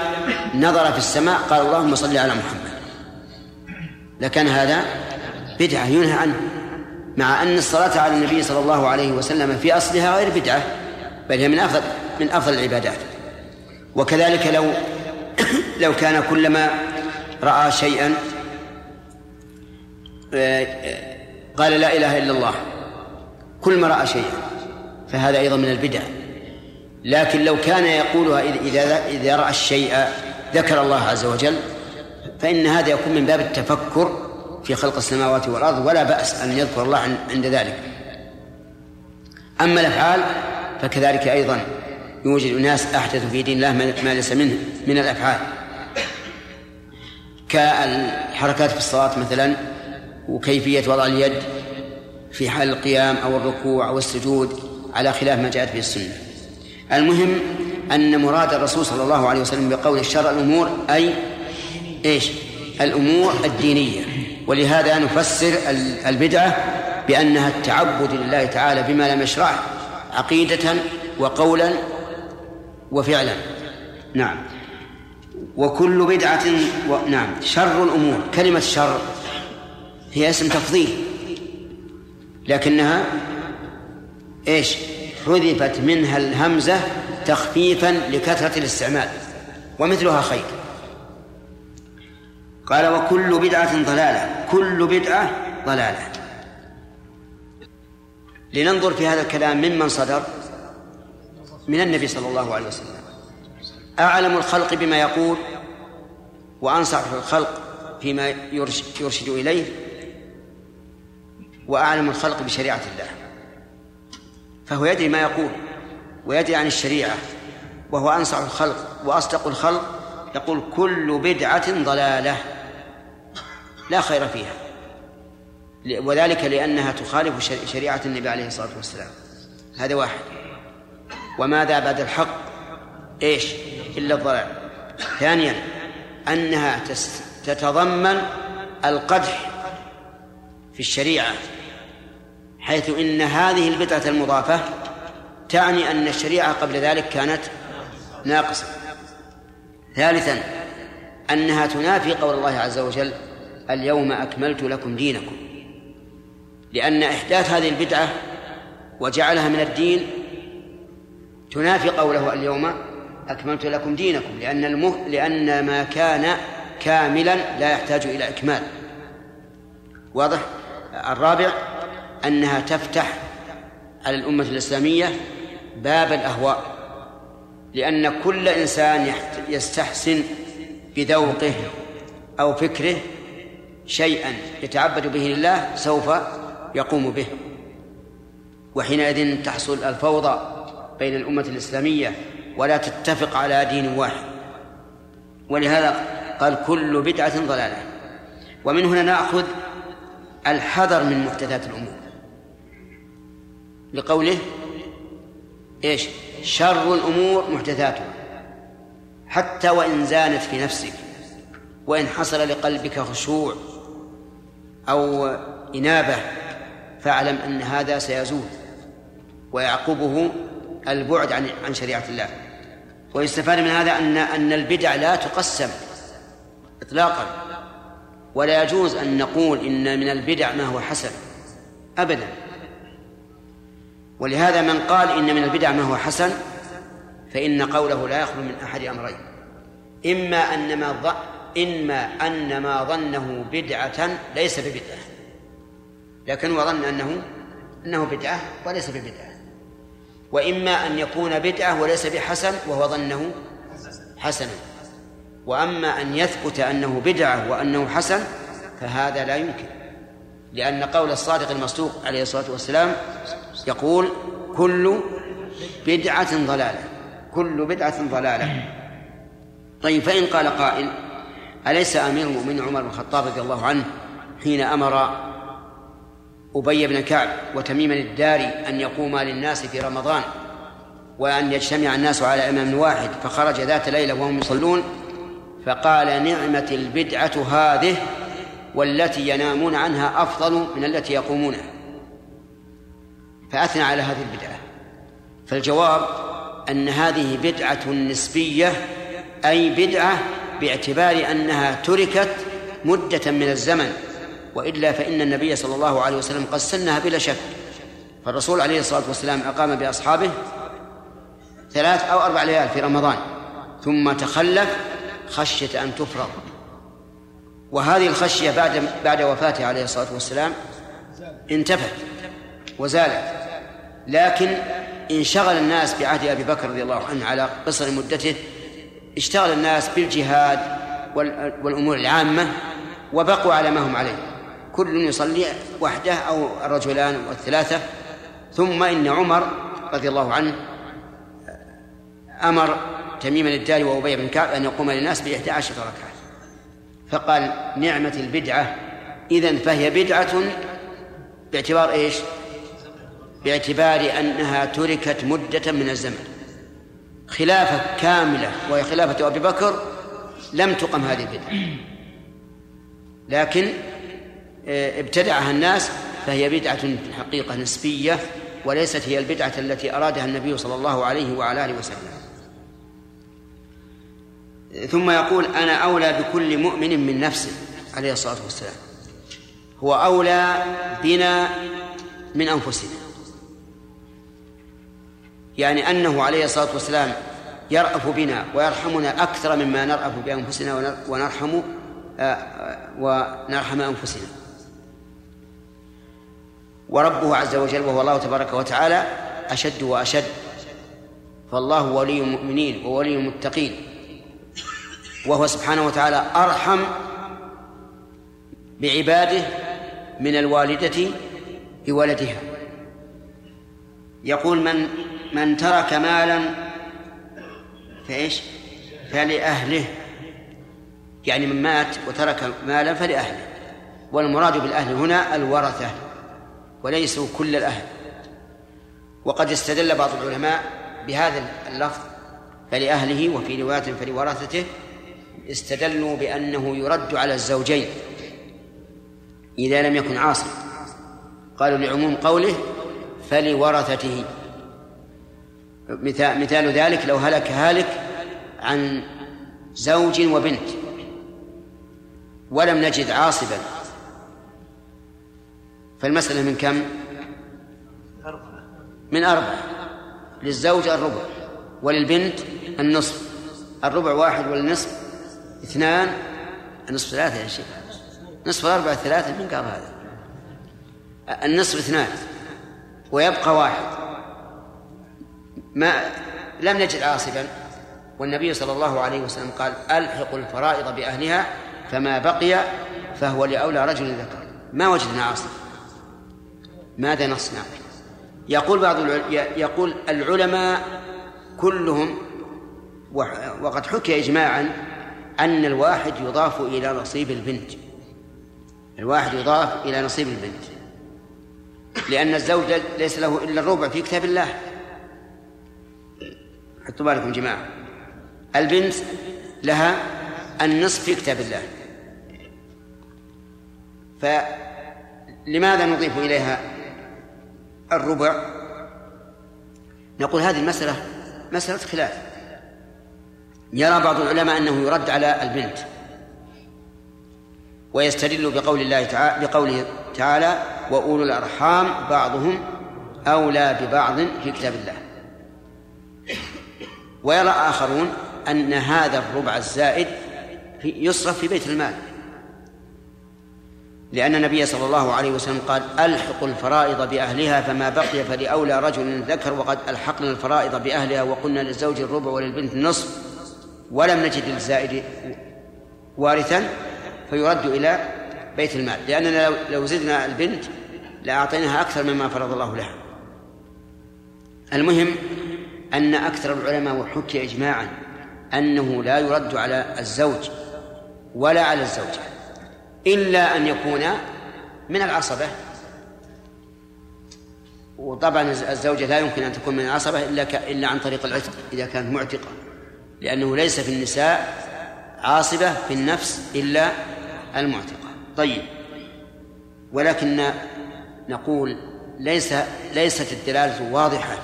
نظر في السماء قال اللهم صل على محمد. لكان هذا بدعة ينهى عنه مع أن الصلاة على النبي صلى الله عليه وسلم في أصلها غير بدعة بل هي من أفضل من أفضل العبادات. وكذلك لو لو كان كلما رأى شيئا آه، قال لا إله إلا الله. كل ما رأى شيئا فهذا أيضا من البدع. لكن لو كان يقولها إذا إذا رأى الشيء ذكر الله عز وجل فإن هذا يكون من باب التفكر في خلق السماوات والأرض ولا بأس أن يذكر الله عند ذلك. أما الأفعال فكذلك أيضا يوجد أناس أحدثوا في دين الله ما ليس منه من الأفعال. كالحركات في الصلاة مثلا وكيفية وضع اليد في حال القيام أو الركوع أو السجود على خلاف ما جاءت به السنة. المهم أن مراد الرسول صلى الله عليه وسلم بقول الشرع الأمور أي إيش؟ الأمور الدينية. ولهذا نفسر البدعة بأنها التعبد لله تعالى بما لم يشرعه عقيدة وقولا وفعلا. نعم. وكل بدعة و... نعم. شر الأمور كلمة شر. هي اسم تفضيل. لكنها إيش؟ حذفت منها الهمزة تخفيفا لكثرة الاستعمال ومثلها خير. قال وكل بدعة ضلالة كل بدعة ضلالة. لننظر في هذا الكلام ممن صدر من النبي صلى الله عليه وسلم. أعلم الخلق بما يقول وأنصح الخلق فيما يرشد إليه وأعلم الخلق بشريعة الله. فهو يدري ما يقول ويدري عن الشريعة وهو أنصح الخلق وأصدق الخلق. يقول كل بدعة ضلالة لا خير فيها. وذلك لأنها تخالف شريعة النبي عليه الصلاة والسلام. هذا واحد. وماذا بعد الحق؟ إيش؟ إلا الضلال. ثانيا أنها تتضمن القدح في الشريعة. حيث إن هذه البدعة المضافة تعني أن الشريعة قبل ذلك كانت ناقصة. ثالثا أنها تنافي قول الله عز وجل اليوم أكملت لكم دينكم. لأن إحداث هذه البدعة وجعلها من الدين تنافي قوله اليوم أكملت لكم دينكم. لأن المه... لأن ما كان كاملا لا يحتاج إلى إكمال. واضح؟ الرابع أنها تفتح على الأمة الإسلامية باب الأهواء لأن كل إنسان يستحسن بذوقه أو فكره شيئا يتعبد به لله سوف يقوم به. وحينئذ تحصل الفوضى بين الأمة الإسلامية ولا تتفق على دين واحد. ولهذا قال كل بدعة ضلالة. ومن هنا نأخذ الحذر من محدثات الأمور. لقوله إيش؟ شر الأمور محدثاتها. حتى وإن زانت في نفسك وإن حصل لقلبك خشوع أو إنابة فاعلم أن هذا سيزول ويعقبه البعد عن عن شريعة الله. ويستفاد من هذا أن أن البدع لا تقسم إطلاقا. ولا يجوز أن نقول إن من البدع ما هو حسن أبدا. ولهذا من قال إن من البدع ما هو حسن فإن قوله لا يخلو من أحد أمرين. إما أن ما إما أن ما ظنه بدعة ليس ببدعة. لكن وظن أنه أنه بدعة وليس ببدعة. وإما أن يكون بدعة وليس بحسن وهو ظنه حسنا وأما أن يثبت أنه بدعة وأنه حسن فهذا لا يمكن. لأن قول الصادق المصدوق عليه الصلاة والسلام يقول كل بدعة ضلالة كل بدعة ضلالة. طيب فإن قال قائل أليس أمير المؤمنين عمر بن الخطاب رضي الله عنه حين أمر أبي بن كعب وتميما الداري أن يقوما للناس في رمضان وأن يجتمع الناس على إمام واحد فخرج ذات ليلة وهم يصلون فقال نعمة البدعة هذه والتي ينامون عنها أفضل من التي يقومونها. فأثنى على هذه البدعة. فالجواب أن هذه بدعة نسبية أي بدعة باعتبار أنها تركت مدة من الزمن وإلا فإن النبي صلى الله عليه وسلم قد سنها بلا شك. فالرسول عليه الصلاة والسلام أقام بأصحابه ثلاث أو أربع ليال في رمضان ثم تخلف خشية أن تفرض وهذه الخشية بعد بعد وفاته عليه الصلاة والسلام انتفت. وزالت. لكن انشغل الناس بعهد أبي بكر رضي الله عنه على قصر مدته اشتغل الناس بالجهاد والأمور العامة وبقوا على ما هم عليه. كل يصلي وحده أو الرجلان والثلاثة ثم إن عمر رضي الله عنه أمر تميم الداري وأبي بن كعب أن يقوم للناس بإحدى عشرة ركعة. فقال نعمة البدعة. إذن فهي بدعة باعتبار إيش؟ باعتبار أنها تركت مدة من الزمن. خلافة كاملة وهي خلافة أبي بكر لم تقم هذه البدعة. لكن آه، ابتدعها الناس فهي بدعة في الحقيقة نسبية وليست هي البدعة التي أرادها النبي صلى الله عليه وعلى آله وسلم. ثم يقول أنا أولى بكل مؤمن من نفسه عليه الصلاة والسلام. هو أولى بنا من أنفسنا. يعني أنه عليه الصلاة والسلام يرأف بنا ويرحمنا أكثر مما نرأف بأنفسنا ونرحم آه، ونرحم أنفسنا. وربه عز وجل وهو الله تبارك وتعالى أشد وأشد. فالله ولي المؤمنين وولي المتقين. وهو سبحانه وتعالى أرحم بعباده من الوالدة بولدها. يقول من من ترك مالا فإيش؟ فلأهله. يعني من مات وترك مالا فلأهله. والمراد بالأهل هنا الورثة وليسوا كل الأهل. وقد استدل بعض العلماء بهذا اللفظ فلأهله وفي رواية فلورثته استدلوا بأنه يرد على الزوجين إذا لم يكن عاصم قالوا لعموم قوله فلورثته. مثال, مثال ذلك لو هلك هالك عن زوج وبنت. ولم نجد عاصبا. فالمسألة من كم؟ من أربعة. للزوج الربع وللبنت النصف. الربع واحد والنصف اثنان. النصف ثلاثة يا شيخ. نصف الأربعة ثلاثة من قال هذا؟ النصف اثنان. ويبقى واحد. ما لم نجد عاصبا والنبي صلى الله عليه وسلم قال ألحقوا الفرائض بأهلها فما بقي فهو لأولى رجل ذكر. ما وجدنا عاصب ماذا نصنع؟ يقول بعض يقول العلماء كلهم وقد حكي إجماعا أن الواحد يضاف إلى نصيب البنت. الواحد يضاف إلى نصيب البنت. لأن الزوج ليس له إلا الربع في كتاب الله. حطوا بالكم جماعة. البنت لها النصف في كتاب الله. فلماذا نضيف إليها الربع؟ نقول هذه المسألة مسألة خلاف. يرى بعض العلماء أنه يرد على البنت ويستدل بقول الله تعالى بقوله تعالى وأولو الأرحام بعضهم أولى ببعض في كتاب الله. ويرى آخرون أن هذا الربع الزائد يصرف في بيت المال. لأن النبي صلى الله عليه وسلم قال ألحقوا الفرائض بأهلها فما بقي فلأولى رجل ذكر وقد ألحقنا الفرائض بأهلها وقلنا للزوج الربع وللبنت النصف ولم نجد للزائد وارثا فيرد إلى بيت المال. لأننا لو زدنا البنت لأعطيناها أكثر مما فرض الله لها. المهم أن أكثر العلماء وحكي إجماعا أنه لا يرد على الزوج ولا على الزوجة إلا أن يكون من العصبة. وطبعا الزوجة لا يمكن أن تكون من العصبة إلا إلا عن طريق العتق إذا كانت معتقة. لأنه ليس في النساء عاصبة في النفس إلا المعتقة. طيب. ولكن نقول ليس ليست الدلالة واضحة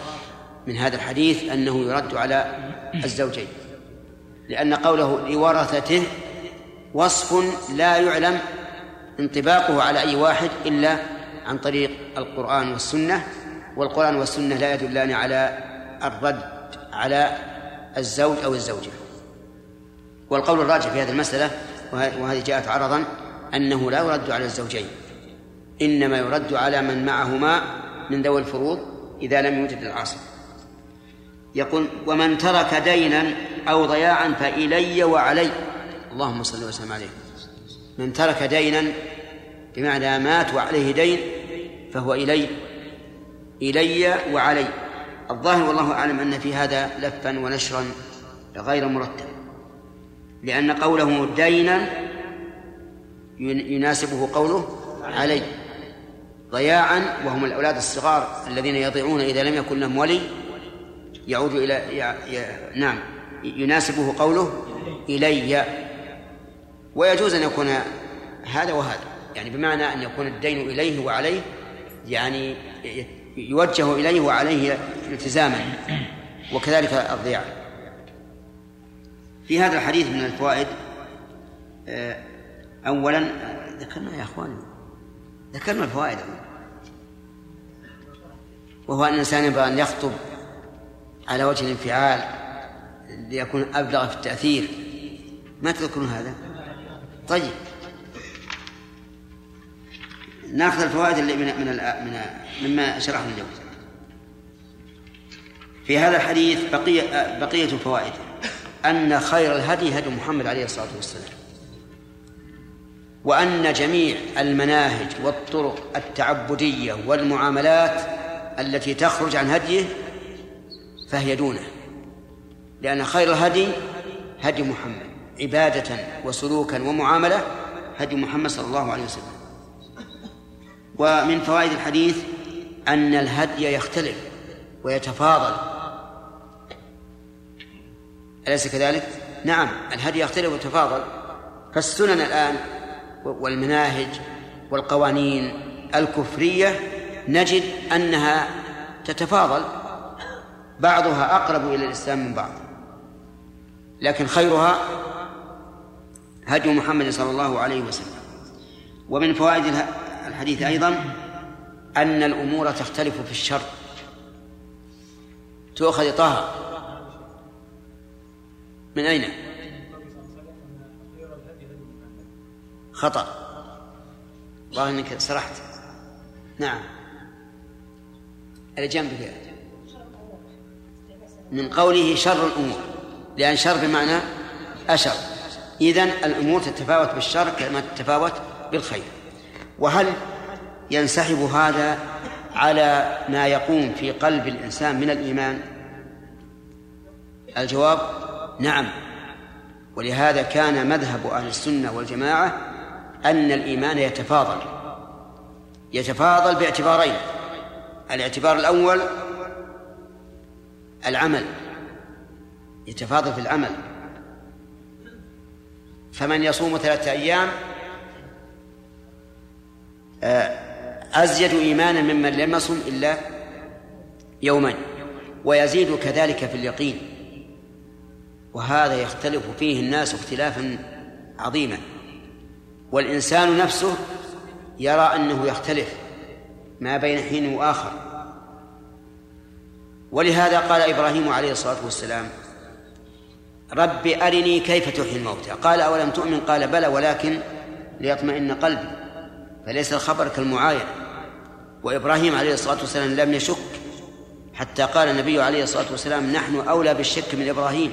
من هذا الحديث أنه يرد على الزوجين لأن قوله لورثته وصف لا يعلم انطباقه على أي واحد إلا عن طريق القرآن والسنة والقرآن والسنة لا يدلان على الرد على الزوج أو الزوجة. والقول الراجح في هذه المسألة وهذه جاءت عرضا أنه لا يرد على الزوجين إنما يرد على من معهما من ذوي الفروض إذا لم يوجد العاصر يقول ومن ترك دينا أو ضياعا فإلي وعلي. اللهم صل وسلم عليه. من ترك دينا بمعنى مات وعليه دين فهو إلي إلي وعلي. الظاهر والله أعلم أن في هذا لفا ونشرا غير مرتب لأن قوله دينا يناسبه قوله علي. ضياعا وهم الأولاد الصغار الذين يضيعون إذا لم يكن لهم ولي يعود إلى. نعم. يناسبه قوله إلي. ويجوز أن يكون هذا وهذا. يعني بمعنى أن يكون الدين إليه وعليه يعني يوجه إليه وعليه التزاما وكذلك الضياع. في هذا الحديث من الفوائد آه، أولا ذكرنا يا أخواني ذكرنا الفوائد. وهو أن الإنسان ينبغي أن يخطب على وجه الانفعال ليكون أبلغ في التأثير. ما تذكرون هذا؟ طيب. ناخذ الفوائد اللي من من من مما شرحه اليوم. في هذا الحديث بقية بقية الفوائد. أن خير الهدي هدي محمد عليه الصلاة والسلام. وأن جميع المناهج والطرق التعبدية والمعاملات التي تخرج عن هديه فهي دونه. لأن خير الهدي هدي محمد عبادة وسلوكا ومعاملة هدي محمد صلى الله عليه وسلم. ومن فوائد الحديث أن الهدي يختلف ويتفاضل. أليس كذلك؟ نعم الهدي يختلف ويتفاضل. فالسنن الآن والمناهج والقوانين الكفرية نجد أنها تتفاضل. بعضها أقرب إلى الإسلام من بعض. لكن خيرها هدي محمد صلى الله عليه وسلم. ومن فوائد الحديث أيضا أن الأمور تختلف في الشر تؤخذ طه. من أين؟ خطأ. الله إنك سرحت. نعم. اللي جنبك. من قوله شر الأمور لأن شر بمعنى أشر. اذا الأمور تتفاوت بالشر كما تتفاوت بالخير. وهل ينسحب هذا على ما يقوم في قلب الإنسان من الإيمان؟ الجواب نعم. ولهذا كان مذهب أهل السنة والجماعة أن الإيمان يتفاضل. يتفاضل باعتبارين الاعتبار الأول العمل يتفاضل في العمل. فمن يصوم ثلاثة أيام آه، أزيد إيمانا ممن لم يصم إلا يومين ويزيد كذلك في اليقين. وهذا يختلف فيه الناس اختلافا عظيما. والإنسان نفسه يرى أنه يختلف ما بين حين وآخر. ولهذا قال إبراهيم عليه الصلاة والسلام رب أرني كيف تحيي الموتى؟ قال أولم تؤمن؟ قال بلى ولكن ليطمئن قلبي فليس الخبر كالمعاينة. وإبراهيم عليه الصلاة والسلام لم يشك حتى قال النبي عليه الصلاة والسلام نحن أولى بالشك من إبراهيم.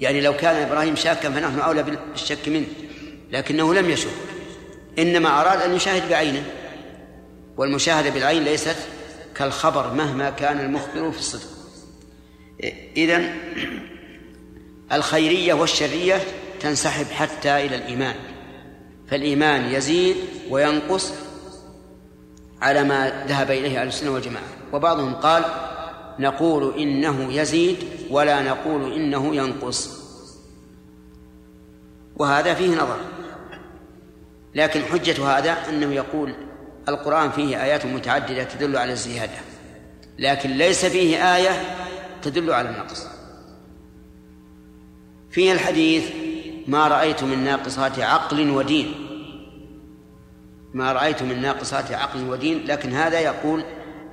يعني لو كان إبراهيم شاكا فنحن أولى بالشك منه لكنه لم يشك. إنما أراد أن يشاهد بعينه والمشاهدة بالعين ليست كالخبر مهما كان المخبر في الصدق. إذن الخيرية والشرية تنسحب حتى إلى الإيمان. فالإيمان يزيد وينقص على ما ذهب إليه أهل السنة والجماعة. وبعضهم قال نقول إنه يزيد ولا نقول إنه ينقص. وهذا فيه نظر. لكن حجة هذا أنه يقول القرآن فيه آيات متعددة تدل على الزيادة لكن ليس فيه آية تدل على النقص. فيه الحديث ما رأيت من ناقصات عقل ودين. ما رأيت من ناقصات عقل ودين لكن هذا يقول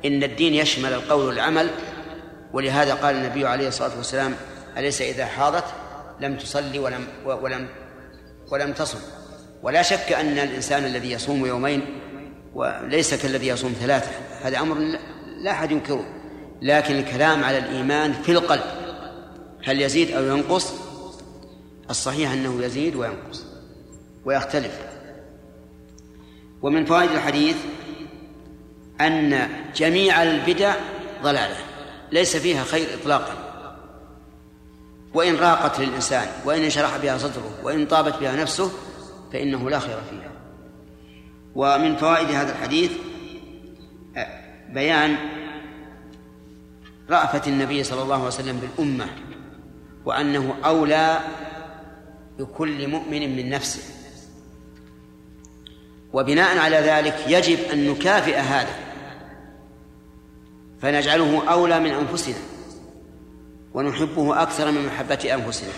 إن الدين يشمل القول والعمل ولهذا قال النبي عليه الصلاة والسلام أليس إذا حاضت لم تصلي ولم ولم ولم تصم؟ ولا شك أن الإنسان الذي يصوم يومين وليس كالذي يصوم ثلاثة هذا أمر لا أحد ينكره. لكن الكلام على الإيمان في القلب هل يزيد أو ينقص؟ الصحيح أنه يزيد وينقص ويختلف. ومن فوائد الحديث أن جميع البدع ضلالة ليس فيها خير إطلاقا. وإن راقت للإنسان وإن انشرح بها صدره وإن طابت بها نفسه فإنه لا خير فيها. ومن فوائد هذا الحديث بيان رأفة النبي صلى الله عليه وسلم بالأمة وأنه أولى بكل مؤمن من نفسه. وبناء على ذلك يجب أن نكافئ هذا فنجعله أولى من أنفسنا ونحبه أكثر من محبة أنفسنا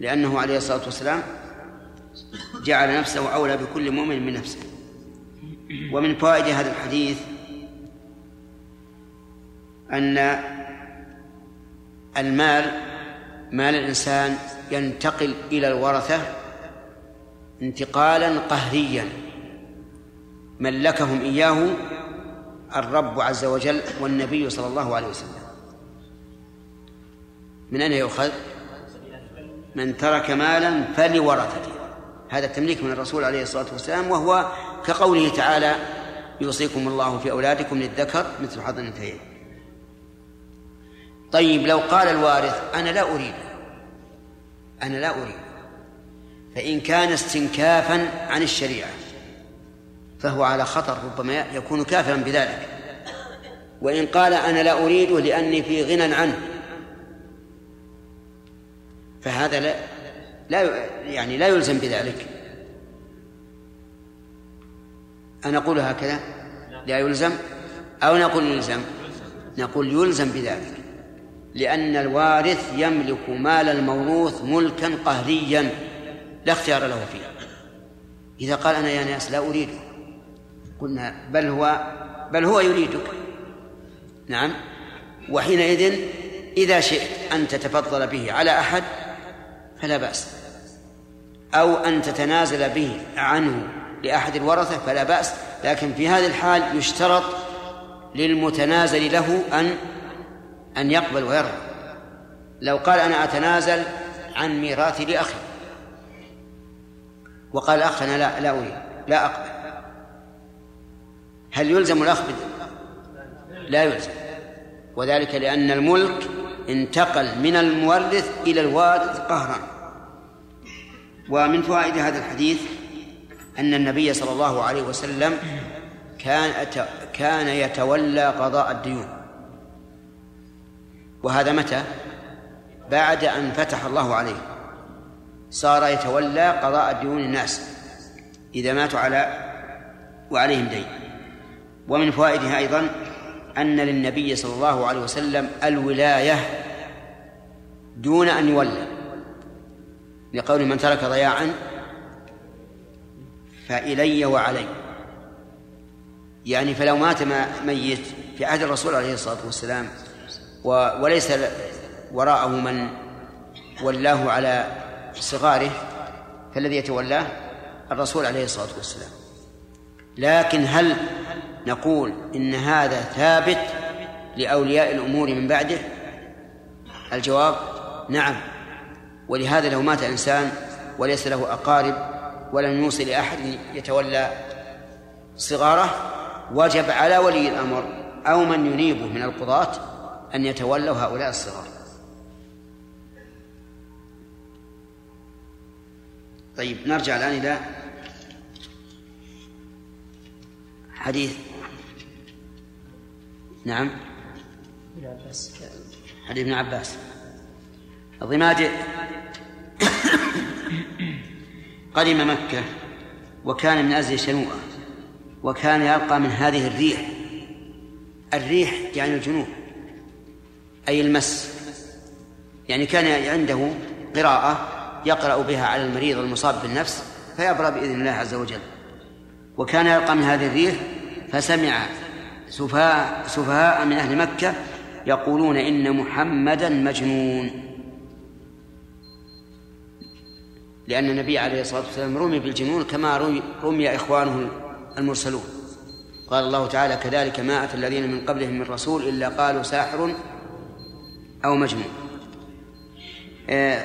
لأنه عليه الصلاة والسلام جعل نفسه أولى بكل مؤمن من نفسه. ومن فوائد هذا الحديث أن المال مال الإنسان ينتقل إلى الورثة انتقالا قهريا. ملكهم إياه الرب عز وجل والنبي صلى الله عليه وسلم. من أين يؤخذ؟ من ترك مالا فلورثته. هذا التمليك من الرسول عليه الصلاة والسلام وهو كقوله تعالى يوصيكم الله في أولادكم للذكر مثل حظ الأنثيين طيب لو قال الوارث أنا لا أريد أنا لا أريد فإن كان استنكافا عن الشريعة فهو على خطر ربما يكون كافرا بذلك. وإن قال أنا لا أريده لأني في غنى عنه فهذا لا لا يعني لا يلزم بذلك. أنا أقول هكذا؟ لا يلزم؟ أو نقول يلزم؟ نقول يلزم بذلك. لأن الوارث يملك مال الموروث ملكا قهريا. لا اختيار له فيه إذا قال أنا يا ناس لا أريده قلنا بل هو بل هو يريدك. نعم. وحينئذ إذا شئت أن تتفضل به على أحد فلا بأس. أو أن تتنازل به عنه لأحد الورثة فلا بأس لكن في هذه الحال يشترط للمتنازل له أن أن يقبل ويرضى لو قال أنا أتنازل عن ميراثي لأخي. وقال الأخ أنا لا لا أريد لا أقبل. هل يلزم الأخ لا يلزم. وذلك لأن الملك انتقل من المورث إلى الوارث قهرا. ومن فوائد هذا الحديث أن النبي صلى الله عليه وسلم كان كان يتولى قضاء الديون. وهذا متى؟ بعد أن فتح الله عليه. صار يتولى قضاء ديون الناس إذا ماتوا على وعليهم دين. ومن فوائدها أيضا أن للنبي صلى الله عليه وسلم الولاية دون أن يولى. لقول من ترك ضياعا فإلي وعلي. يعني فلو مات ميت في عهد الرسول عليه الصلاة والسلام وليس وراءه من ولاه على صغاره فالذي يتولاه الرسول عليه الصلاة والسلام. لكن هل نقول إن هذا ثابت لأولياء الأمور من بعده؟ الجواب نعم. ولهذا لو مات إنسان وليس له أقارب ولم يوصي لأحد يتولى صغاره وجب على ولي الأمر أو من ينيبه من القضاة أن يتولوا هؤلاء الصغار. طيب نرجع الآن إلى حديث. نعم. حديث ابن عباس. الضماد قدم مكة وكان من أزل شنوءة وكان يلقى من هذه الريح. الريح يعني الجنوب أي المس. يعني كان عنده قراءة يقرأ بها على المريض المصاب بالنفس فيبرأ بإذن الله عز وجل. وكان يلقى من هذه الريح فسمع سفهاء سفهاء من أهل مكة يقولون إن محمدا مجنون. لأن النبي عليه الصلاة والسلام رمي بالجنون كما رمي إخوانه المرسلون. قال الله تعالى كذلك ما أتى الذين من قبلهم من رسول إلا قالوا ساحر أو مجنون. آه،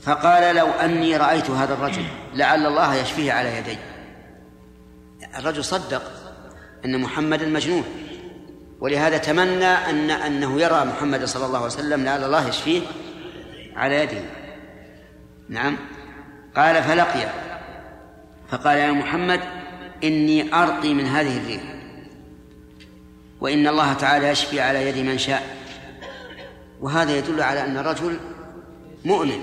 فقال لو أني رأيت هذا الرجل لعل الله يشفيه على يدي. الرجل صدق أن محمدا مجنون ولهذا تمنى أن أنه يرى محمد صلى الله عليه وسلم لعل الله يشفيه على يده نعم. قال فلقي. فقال يا محمد إني أرقي من هذه الريح. وإن الله تعالى يشفي على يد من شاء. وهذا يدل على أن الرجل مؤمن.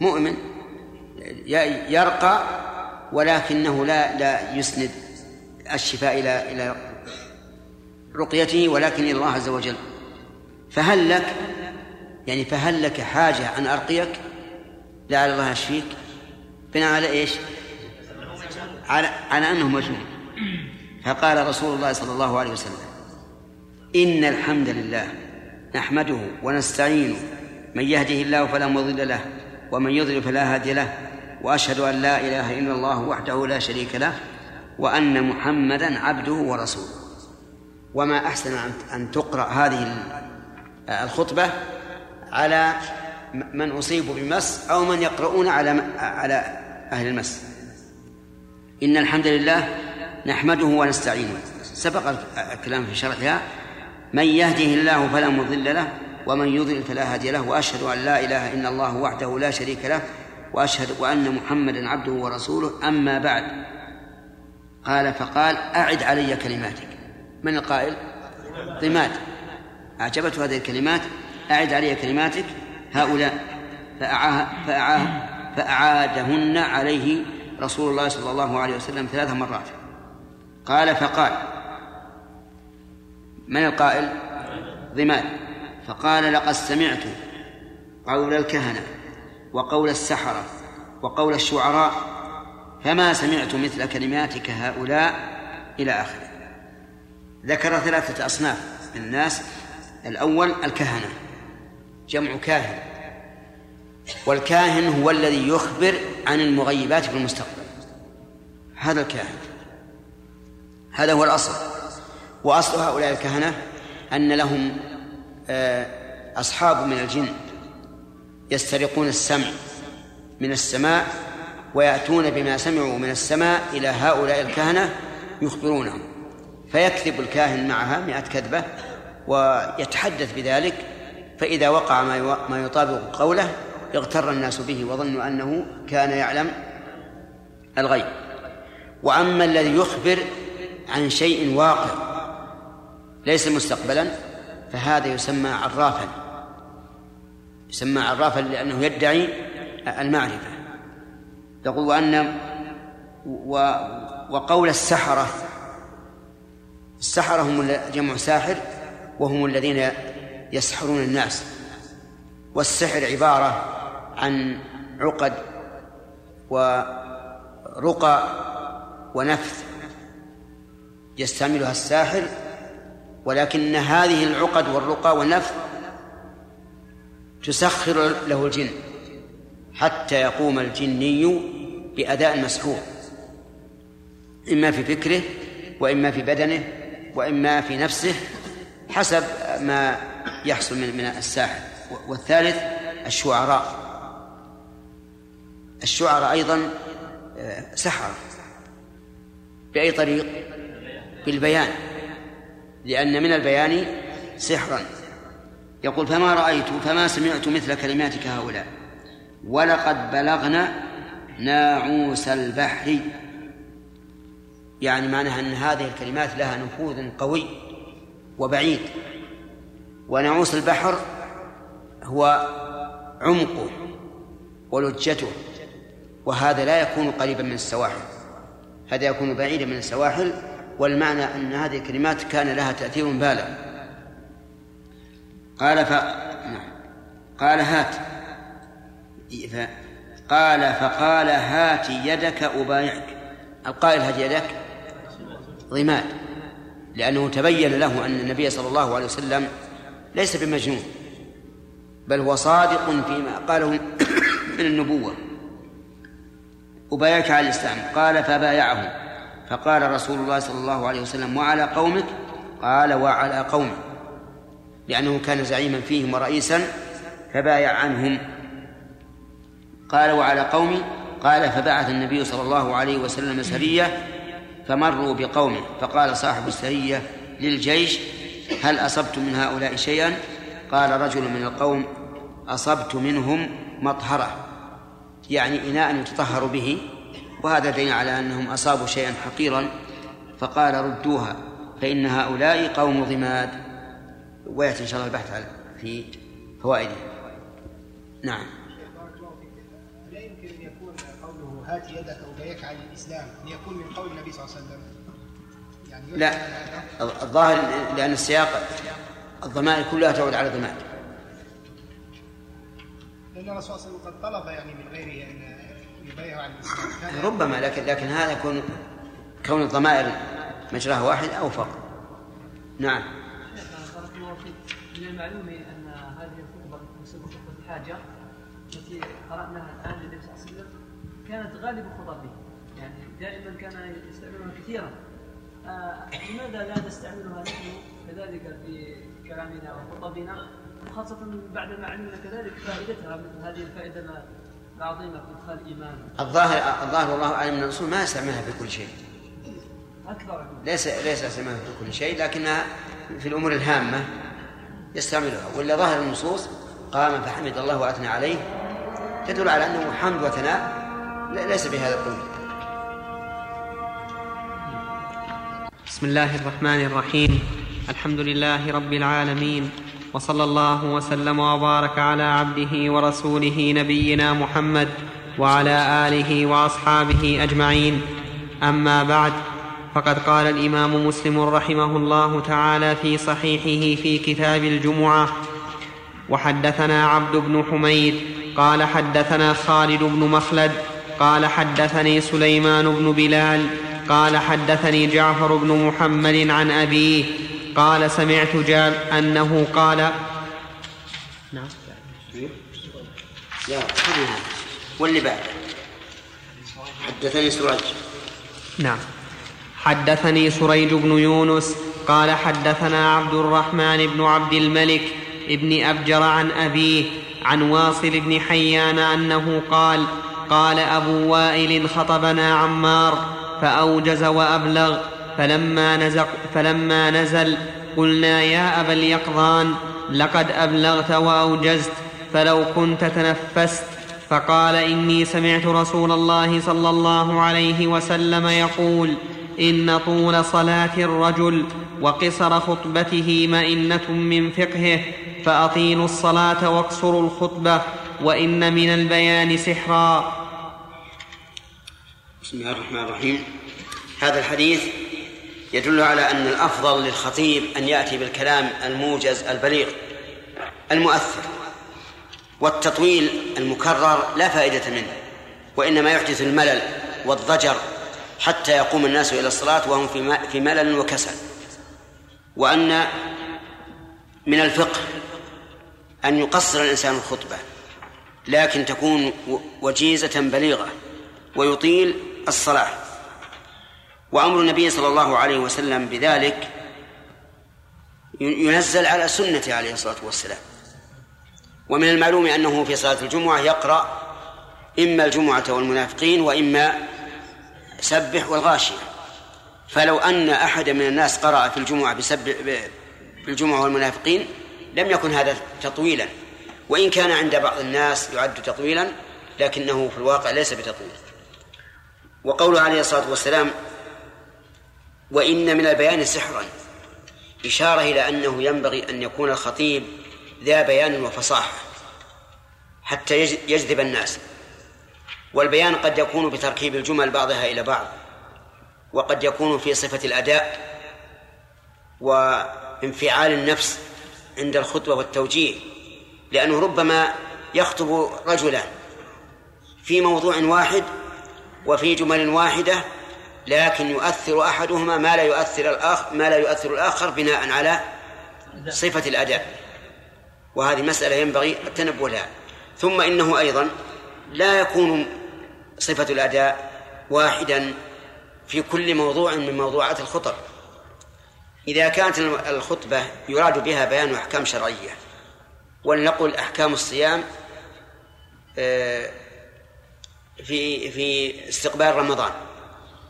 مؤمن. يرقى ولكنه لا لا يسند الشفاء إلى إلى رقيته ولكن إلى الله عز وجل. فهل لك يعني فهل لك حاجة أن أرقيك؟ لعل الله يشفيك بناء على إيش؟ على, على أنه مجنون. فقال رسول الله صلى الله عليه وسلم إن الحمد لله نحمده ونستعينه. من يهده الله فلا مضل له ومن يضلل فلا هادي له وأشهد أن لا إله إلا الله وحده لا شريك له وأن محمدا عبده ورسوله. وما أحسن أن تقرأ هذه الخطبة على من اصيبوا بمس أو من يقرؤون على على أهل المس. إن الحمد لله نحمده ونستعينه. سبق الكلام في شرحها. من يهده الله فلا مضل له ومن يضلل فلا هادي له وأشهد أن لا إله إلا الله وحده لا شريك له وأشهد وان محمدا عبده ورسوله. أما بعد قال فقال أعد علي كلماتك. من القائل؟ ضماد اعجبته هذه الكلمات. أعد علي كلماتك. هؤلاء فأعاه فأعاه فأعادهن عليه رسول الله صلى الله عليه وسلم ثلاث مرات. قال فقال من القائل؟ ضماد. فقال لقد سمعت قول الكهنة وقول السحرة وقول الشعراء فما سمعت مثل كلماتك هؤلاء إلى آخره. ذكر ثلاثة أصناف من الناس. الأول الكهنة. جمع كاهن. والكاهن هو الذي يخبر عن المغيبات في المستقبل. هذا الكاهن. هذا هو الأصل. وأصل هؤلاء الكهنة أن لهم آه، أصحاب من الجن يسترقون السمع من السماء ويأتون بما سمعوا من السماء إلى هؤلاء الكهنة يخبرونهم. فيكذب الكاهن معها مئة كذبة ويتحدث بذلك فإذا وقع ما يطابق قوله اغتر الناس به وظنوا أنه كان يعلم الغيب. وأما الذي يخبر عن شيء واقع ليس مستقبلا فهذا يسمى عرافا. يسمى عرافا لأنه يدعي المعرفة. يقول وأن و وقول السحرة السحرة هم جمع ساحر وهم الذين يسحرون الناس. والسحر عبارة عن عقد ورقى ونفث يستعملها الساحر ولكن هذه العقد والرقى والنفث تسخر له الجن حتى يقوم الجني بأداء المسحور إما في فكره وإما في بدنه وإما في نفسه حسب ما يحصل من من الساحر والثالث الشعراء. الشعراء أيضا آه، سحرة. بأي طريق؟ بالبيان. لأن من البيان سحرا. يقول فما رأيت فما سمعت مثل كلماتك هؤلاء. ولقد بلغنا ناعوس البحر. يعني معناها أن هذه الكلمات لها نفوذ قوي وبعيد. ونعوس البحر هو عمقه ولجته وهذا لا يكون قريبا من السواحل. هذا يكون بعيدا من السواحل والمعنى أن هذه الكلمات كان لها تأثير بالغ. قال ف نعم. قال هات. ف... قال فقال هات يدك أبايعك. القائل هات يدك؟ ضماد. لأنه تبين له أن النبي صلى الله عليه وسلم ليس بمجنون بل هو صادق فيما قاله من النبوة. أبايعك على الإسلام. قال فبايعه. فقال رسول الله صلى الله عليه وسلم وعلى قومك؟ قال وعلى قومك لأنه كان زعيما فيهم ورئيسا فبايع عنهم. قال وعلى قومي؟ قال فبعث النبي صلى الله عليه وسلم سرية فمروا بقومه. فقال صاحب السرية للجيش هل أصبتم من هؤلاء شيئا؟ قال رجل من القوم أصبت منهم مطهرة يعني إناء يتطهر به وهذا دليل على أنهم أصابوا شيئا حقيرا فقال ردوها فإن هؤلاء قوم ضماد. ويأتي إن شاء الله البحث في فوائده. نعم. لا يمكن أن يكون قوله هات يدك وبيك عن الإسلام ان يكون من قول النبي صلى الله عليه وسلم. لا؟ الظاهر لأن السياق الضمائر كلها تعود على ضماد لأن الرسول صلى الله عليه وسلم قد طلب يعني من غيره أن يبايعه على الإسلام. كان ربما لكن لكن هذا يكون كون الضمائر مجراها واحد أوفق نعم. بارك الله فيك. من المعلوم أن هذه الخطبة تسمى خطبة الحاجة التي قرأناها الآن للنبي صلى الله عليه وسلم كانت غالب خطبه. يعني دائما كان يستعملها كثيرا. لماذا لا نستعملها نحن كذلك في كلامنا وخطبنا وخاصة بعد ما علمنا كذلك فائدتها مثل هذه الفائدة العظيمة في إدخال الإيمان الظاهر الظاهر والله أعلم أن الرسول ما يستعملها في كل شيء. أكثر ليس ليس في كل شيء لكنها في الأمور الهامة يستعملها. ولا ظاهر النصوص قام فحمد الله وأثنى عليه تدل على أنه حمد وثناء ليس بهذا القول. بسم الله الرحمن الرحيم. الحمد لله رب العالمين وصلى الله وسلم وبارك على عبده ورسوله نبينا محمد وعلى آله وأصحابه أجمعين. أما بعد فقد قال الإمام مسلم رحمه الله تعالى في صحيحه في كتاب الجمعة وحدثنا عبد بن حميد قال حدثنا خالد بن مخلد قال حدثني سليمان بن بلال قال حدثني جعفر بن محمد عن أبيه قال سمعت جاب أنه قال نعم. خذها واللي بعد؟ حدثني سراج نعم. حدثني سريج بن يونس قال حدثنا عبد الرحمن بن عبد الملك ابن أبجر عن أبيه عن واصل بن حيان أنه قال قال أبو وائل خطبنا عمار فأوجز وأبلغ. فلما نزق فلما نزل قلنا يا أبا اليقظان لقد أبلغت وأوجزت فلو كنت تنفست. فقال إني سمعت رسول الله صلى الله عليه وسلم يقول إن طول صلاة الرجل وقصر خطبته مئنة من فقهه فأطيلوا الصلاة واقصروا الخطبة وإن من البيان سحرا. بسم الله الرحمن الرحيم. هذا الحديث يدل على أن الأفضل للخطيب أن يأتي بالكلام الموجز البليغ المؤثر والتطويل المكرر لا فائدة منه وإنما يحدث الملل والضجر حتى يقوم الناس إلى الصلاة وهم في في ملل وكسل. وأن من الفقه أن يقصر الإنسان الخطبة لكن تكون وجيزة بليغة ويطيل الصلاة. وأمر النبي صلى الله عليه وسلم بذلك ينزل على سنته عليه الصلاة والسلام. ومن المعلوم أنه في صلاة الجمعة يقرأ إما الجمعة والمنافقين وإما سبح والغاشية. فلو أن أحد من الناس قرأ في الجمعة بسبح بالجمعة والمنافقين لم يكن هذا تطويلا. وإن كان عند بعض الناس يعد تطويلا لكنه في الواقع ليس بتطويل. وقوله عليه الصلاة والسلام وإن من البيان سحرا إشارة إلى أنه ينبغي أن يكون الخطيب ذا بيان وفصاحة حتى يج- يجذب الناس. والبيان قد يكون بتركيب الجمل بعضها إلى بعض وقد يكون في صفة الأداء وانفعال النفس عند الخطبة والتوجيه لأنه ربما يخطب رجلا في موضوع واحد وفي جمل واحدة لكن يؤثر أحدهما ما لا يؤثر الآخر ما لا يؤثر الآخر بناء على صفة الأداء. وهذه مسألة ينبغي التنبه لها. ثم إنه أيضا لا يكون صفة الأداء واحدا في كل موضوع من موضوعات الخطب. إذا كانت الخطبة يراد بها بيان أحكام شرعية ولنقل أحكام الصيام آه، في في استقبال رمضان.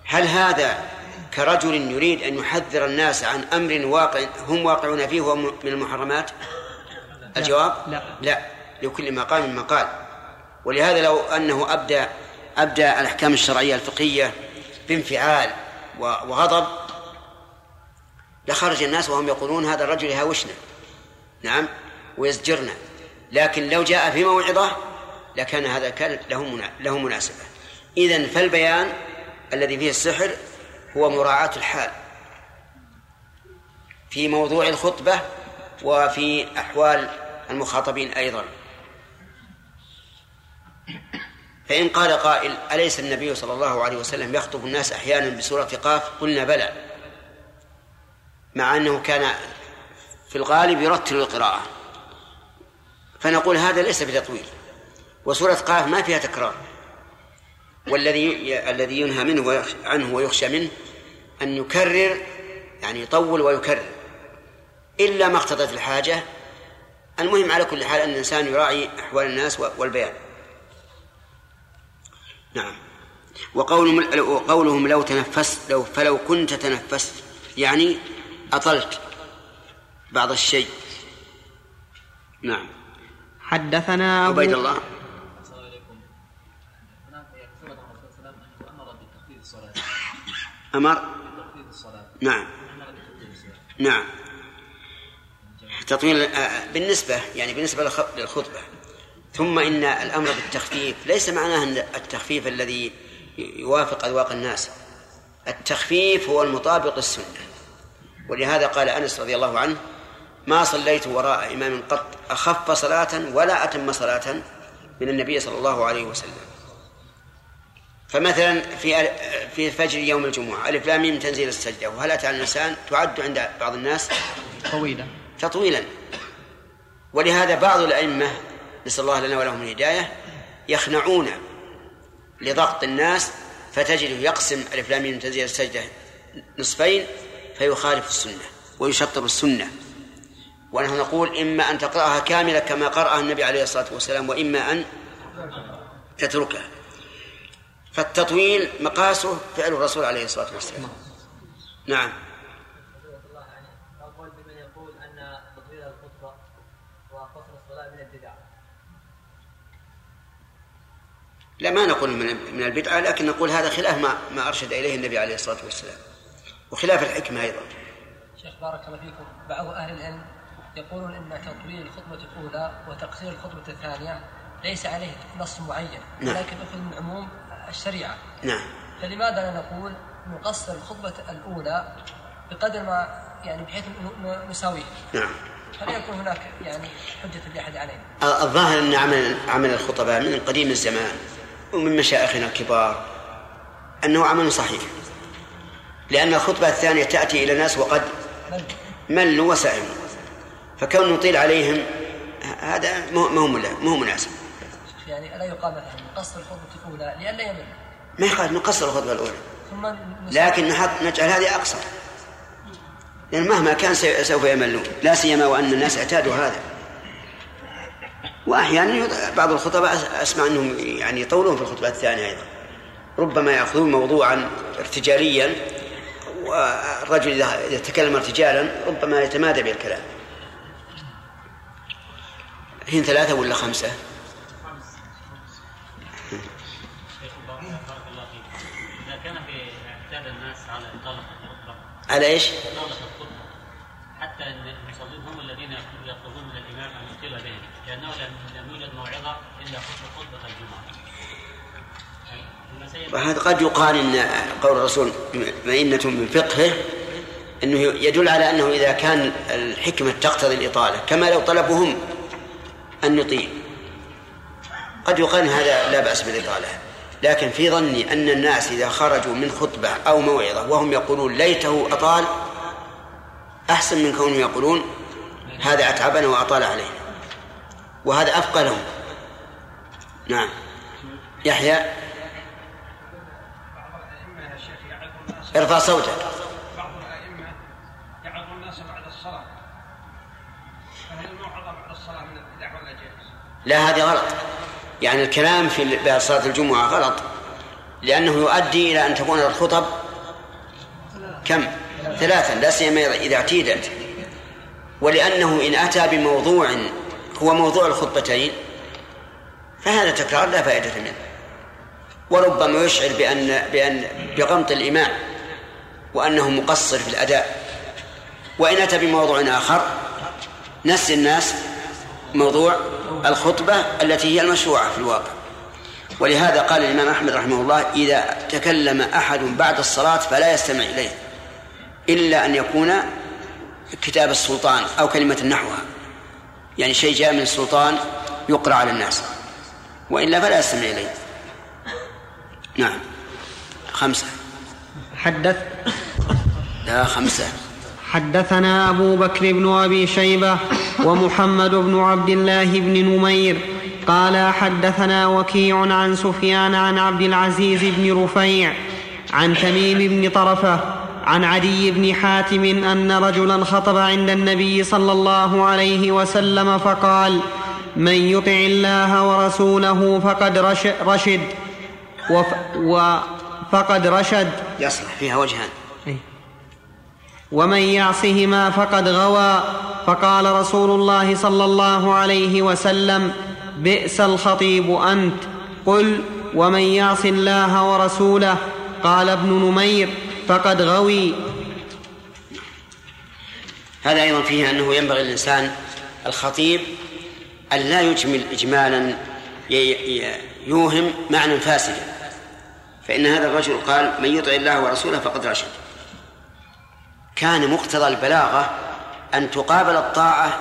هل هذا كرجل يريد أن يحذر الناس عن أمر واقع هم واقعون فيه من المحرمات؟ الجواب؟ لا. لا. لكل مقام مقال. ولهذا لو أنه أبدى أبدى الأحكام الشرعية الفقهية بانفعال وغضب لخرج الناس وهم يقولون هذا الرجل يهاوشنا نعم ويزجرنا. لكن لو جاء في موعظة لكان هذا له له مناسبة. إذا فالبيان الذي فيه السحر هو مراعاة الحال في موضوع الخطبة وفي أحوال المخاطبين أيضا. فإن قال قائل أليس النبي صلى الله عليه وسلم يخطب الناس أحيانا بسورة قاف؟ قلنا بلى. مع أنه كان في الغالب يرتل القراءة. فنقول هذا ليس بتطويل. وسورة قاف ما فيها تكرار. والذي الذي ينهى منه عنه ويخشى منه أن يكرر يعني يطول ويكرر. إلا ما اقتضت الحاجة. المهم على كل حال أن الإنسان يراعي أحوال الناس والبيان. نعم. وقولهم وقولهم لو تنفست لو فلو كنت تنفست يعني أطلت بعض الشيء. نعم. حدثنا عبيد الله. أمر؟ نعم. نعم. تطويل آه، بالنسبة يعني بالنسبة للخطبة. ثم إن الأمر بالتخفيف ليس معناه أن التخفيف الذي يوافق أذواق الناس. التخفيف هو المطابق السنة ولهذا قال أنس رضي الله عنه ما صليت وراء إمام قط أخف صلاة ولا أتم صلاة من النبي صلى الله عليه وسلم. فمثلا في في فجر يوم الجمعة ألف لام ميم تنزيل السجدة. وهل أتى على الإنسان؟ تعد عند بعض الناس طويلة تطويلا. ولهذا بعض الأئمة نسأل الله لنا ولهم الهداية يخنعون لضغط الناس فتجده يقسم ألف لام ميم تنزيل السجدة نصفين فيخالف السنة ويشطب السنة. ونحن نقول إما أن تقرأها كاملة كما قرأها النبي عليه الصلاة والسلام وإما أن تتركها. فالتطويل مقاسه فعل الرسول عليه الصلاة والسلام. نعم. البدع لا ما نقول من من البدعة لكن نقول هذا خلاف ما ما أرشد إليه النبي عليه الصلاة والسلام. وخلاف الحكمة أيضا. شيخ بارك الله فيكم بعض أهل العلم يقولون إن تطويل الخطبة الأولى وتقصير الخطبة الثانية ليس عليه نص معين نعم. ولكن ياخذ من عموم الشريعة. نعم. فلماذا لا نقول نقصر الخطبة الأولى بقدر ما يعني بحيث نساويه نعم. فلا يكون هناك يعني حجة لأحد علينا؟ الظاهر أن عمل عمل الخطباء من قديم الزمان ومن مشايخنا الكبار أنه عمل صحيح. لأن الخطبة الثانية تأتي إلى الناس وقد ملوا وسئموا فكون نطيل عليهم هذا ما هو ما هو مناسب. يعني ألا يقال مثلا نقصر الاولى لئلا يمل. ما يقال نقصر الخطبة الأولى. ثم. لكن نحط نجعل هذه أقصر. لأن مهما كان سوف يملون. لا سيما وأن الناس اعتادوا هذا. وأحيانا بعض الخطباء أس- أسمع أنهم يعني يطولون في الخطبة الثانية أيضا. ربما يأخذون موضوعا ارتجاليا والرجل إذا تكلم ارتجالا ربما يتمادى بالكلام. هن ثلاثة ولا خمسة؟ على إيش؟ حتى إن المصلين هم الذين يطلبون من الامام ان يطيل بهم لأنه لم يوجد موعظة إلا خطبه الجمعة. المسائل وهذا قد يقال إن قول الرسول مئنة من فقهه إنه يدل على أنه إذا كان الحكمة تقتضي الإطالة كما لو طلبوا هم أن يطيل قد يقال هذا لا بأس بالإطالة. لكن في ظني أن الناس إذا خرجوا من خطبة أو موعظة وهم يقولون ليته أطال أحسن من كونهم يقولون هذا أتعبنا وأطال علينا. وهذا افقى لهم. نعم. يحيى؟ ارفع صوتك. بعض الأئمة يعظ الناس بعد الصلاة فهل الصلاة من ولا جائز؟ لا هذه غلط. يعني الكلام في بعد صلاة الجمعة غلط لأنه يؤدي إلى أن تكون الخطب كم؟ ثلاثا لا سيما إذا اعتيدت ولأنه إن أتى بموضوع هو موضوع الخطبتين فهذا تكرار لا فائدة منه. وربما يشعر بأن بأن بغمط الإمام وأنه مقصر في الأداء. وإن أتى بموضوع آخر نسي الناس موضوع الخطبة التي هي المشروعة في الواقع. ولهذا قال الإمام أحمد رحمه الله إذا تكلم أحد بعد الصلاة فلا يستمع إليه إلا أن يكون كتاب السلطان أو كلمة نحوها. يعني شيء جاء من السلطان يقرأ على الناس وإلا فلا يستمع إليه. نعم. خمسة. حدث. لا خمسة. حدثنا أبو بكر بن أبي شيبة. ومحمد بن عبد الله بن نمير قال حدثنا وكيع عن سفيان عن عبد العزيز بن رفيع عن تميم بن طرفة عن عدي بن حاتم أن رجلا خطب عند النبي صلى الله عليه وسلم فقال من يطع الله ورسوله فقد رشد. وف وفقد رشد. يصلح فيها وجهان. ومن يعصهما فقد غوى. فقال رسول الله صلى الله عليه وسلم بئس الخطيب أنت. قل ومن يعص الله ورسوله؟ قال ابن نمير فقد غوي. هذا أيضا فيه أنه ينبغي للإنسان الخطيب أن لا يجمل اجمالا يوهم معنى فاسدا فإن هذا الرجل قال من يطع الله ورسوله فقد رشد. كان مقتضى البلاغة أن تقابل الطاعة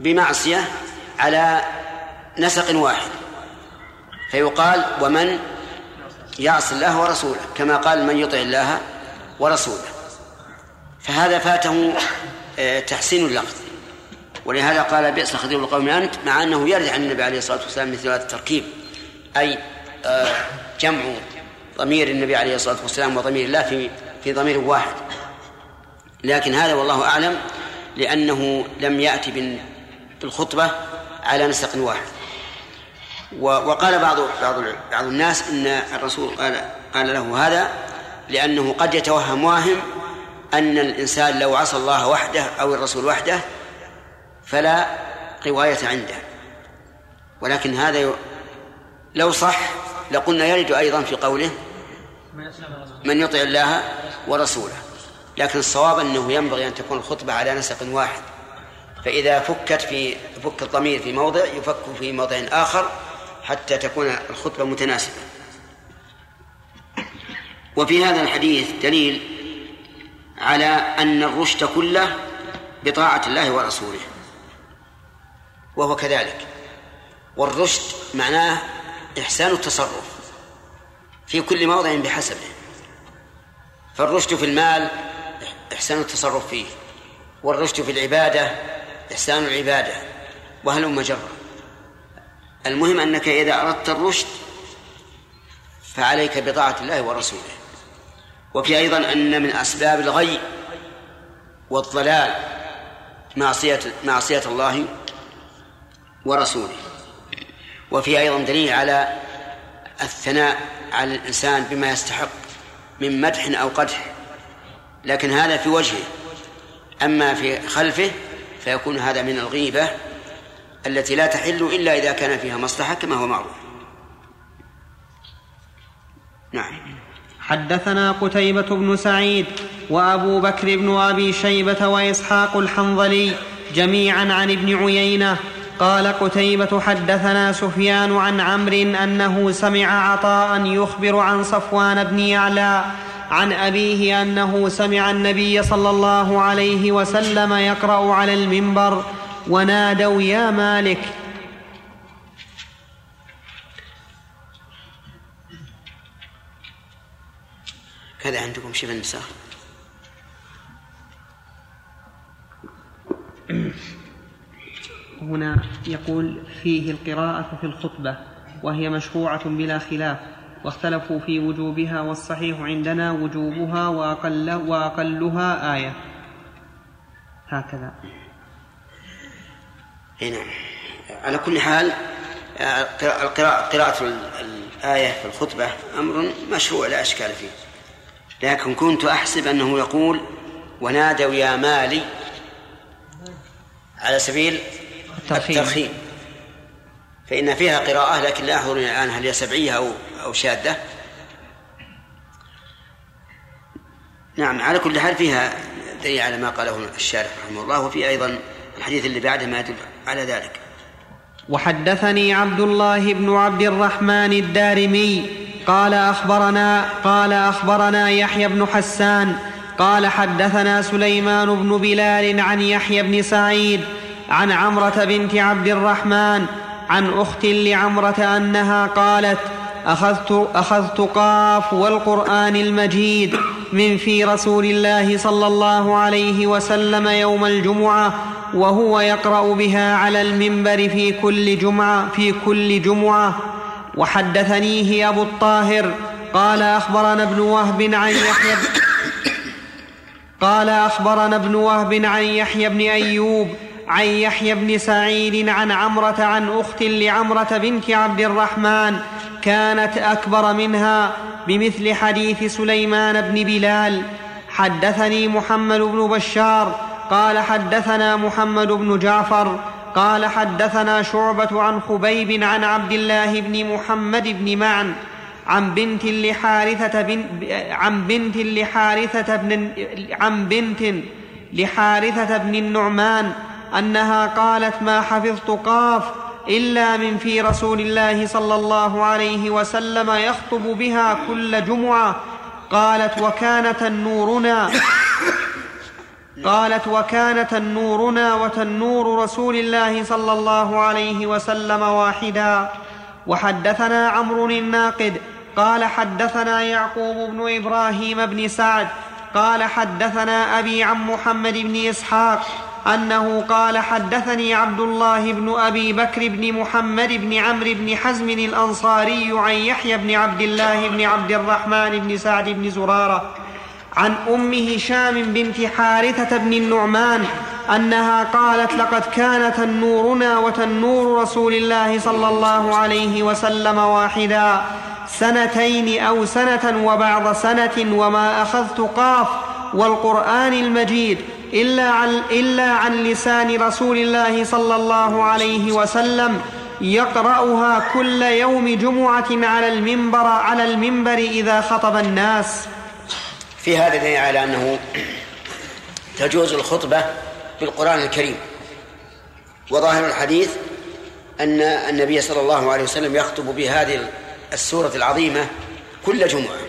بمعصية على نسق واحد. فيقال ومن يعصي الله ورسوله كما قال من يطع الله ورسوله فهذا فاته آه، تحسين اللفظ. ولهذا قال بئس خطيب القوم أنت مع أنه يرد عن النبي عليه الصلاة والسلام مثل هذا التركيب. أي آه، جمع ضمير النبي عليه الصلاة والسلام وضمير الله في في ضمير واحد. لكن هذا والله أعلم لأنه لم يأتي بالخطبة على نسق واحد. وقال بعض بعض بعض الناس إن الرسول قال قال له هذا لأنه قد يتوهم واهم أن الإنسان لو عصى الله وحده أو الرسول وحده فلا قواية عنده. ولكن هذا لو صح لقلنا يرد أيضا في قوله من يطع الله ورسوله لكن الصواب أنه ينبغي أن تكون الخطبة على نسق واحد. فإذا فكت في فك الضمير في موضع يفك في موضع آخر حتى تكون الخطبة متناسبة. وفي هذا الحديث دليل على أن الرشد كله بطاعة الله ورسوله. وهو كذلك. والرشد معناه إحسان التصرف في كل موضع بحسبه. فالرشد في المال إحسان التصرف فيه والرشد في العبادة إحسان العبادة وهل مجرة المهم أنك إذا أردت الرشد فعليك بطاعة الله ورسوله. وفي أيضا أن من أسباب الغي والضلال معصية معصية الله ورسوله. وفي أيضا دليل على الثناء على الإنسان بما يستحق من مدح أو قدح. لكن هذا في وجهه. أما في خلفه فيكون هذا من الغيبة التي لا تحل إلا إذا كان فيها مصلحة كما هو معروف. نعم. حدثنا قتيبة بن سعيد وأبو بكر بن أبي شيبة وإسحاق الحنظلي جميعا عن ابن عيينة. قال قتيبة حدثنا سفيان عن عمرو أنه سمع عطاء يخبر عن صفوان بن يعلى عن أبيه أنه سمع النبي صلى الله عليه وسلم يقرأ على المنبر ونادوا يا مالك. كذا عندكم شبه النساء. هنا يقول فيه القراءة في الخطبة وهي مشروعة بلا خلاف. واختلفوا في وجوبها والصحيح عندنا وجوبها وأقل وأقلها آية. هكذا. نعم. على كل حال القراءة قراءة الآية في الخطبة أمر مشروع لا إشكال فيه. لكن كنت أحسب أنه يقول ونادوا يا مالي على سبيل الترخيم فإن فيها قراءة لكن لا أحضرني الآن هل هي سبعية أو أو شاذة نعم على كل حال فيها دليل على ما قاله الشارح رحمه الله وفي أيضا الحديث اللي بعده ما يدل على ذلك. وحدثني عبد الله بن عبد الرحمن الدارمي قال اخبرنا قال أخبرنا يحيى بن حسان قال حدثنا سليمان بن بلال عن يحيى بن سعيد عن عمرة بنت عبد الرحمن عن أخت لعمرة أنها قالت أخذت أخذت قاف والقرآن المجيد من في رسول الله صلى الله عليه وسلم يوم الجمعة وهو يقرأ بها على المنبر في كل جمعة في كل جمعة. وحدثنيه أبو الطاهر قال أخبرنا ابن وهب عن يحيى قال أخبرنا ابن وهب عن يحيى بن أيوب عن يحيى بن سعيد عن عمرة عن أخت لعمرة بنت عبد الرحمن كانت أكبر منها بمثل حديث سليمان بن بلال. حدثني محمد بن بشار قال حدثنا محمد بن جعفر قال حدثنا شعبة عن خبيب عن عبد الله بن محمد بن معن عن بنت لحارثة بن عن بنت لحارثة بن عن بنت لحارثة بن النعمان أنها قالت ما حفظت قاف إلا من في رسول الله صلى الله عليه وسلم يخطب بها كل جمعة. قالت وكان تنورنا قالت وكان تنورنا وتنور رسول الله صلى الله عليه وسلم واحدا. وحدثنا عمرو الناقد. قال حدثنا يعقوب بن إبراهيم بن سعد. قال حدثنا أبي عن محمد بن إسحاق. أنه قال حدثني عبد الله بن أبي بكر بن محمد بن عمرو بن حزم الأنصاري عن يحيى بن عبد الله بن عبد الرحمن بن سعد بن زرارة عن أم هشام بنت حارثة بن النعمان أنها قالت لقد كان تنورنا وتنور رسول الله صلى الله عليه وسلم واحدا سنتين أو سنة وبعض سنة وما أخذت قاف والقرآن المجيد إلا عن, إلا عن لسان رسول الله صلى الله عليه وسلم يقرأها كل يوم جمعة على المنبر على المنبر إذا خطب الناس. في هذا دليل على أنه تجوز الخطبة بالقرآن الكريم. وظاهر الحديث أن النبي صلى الله عليه وسلم يخطب بهذه السورة العظيمة كل جمعة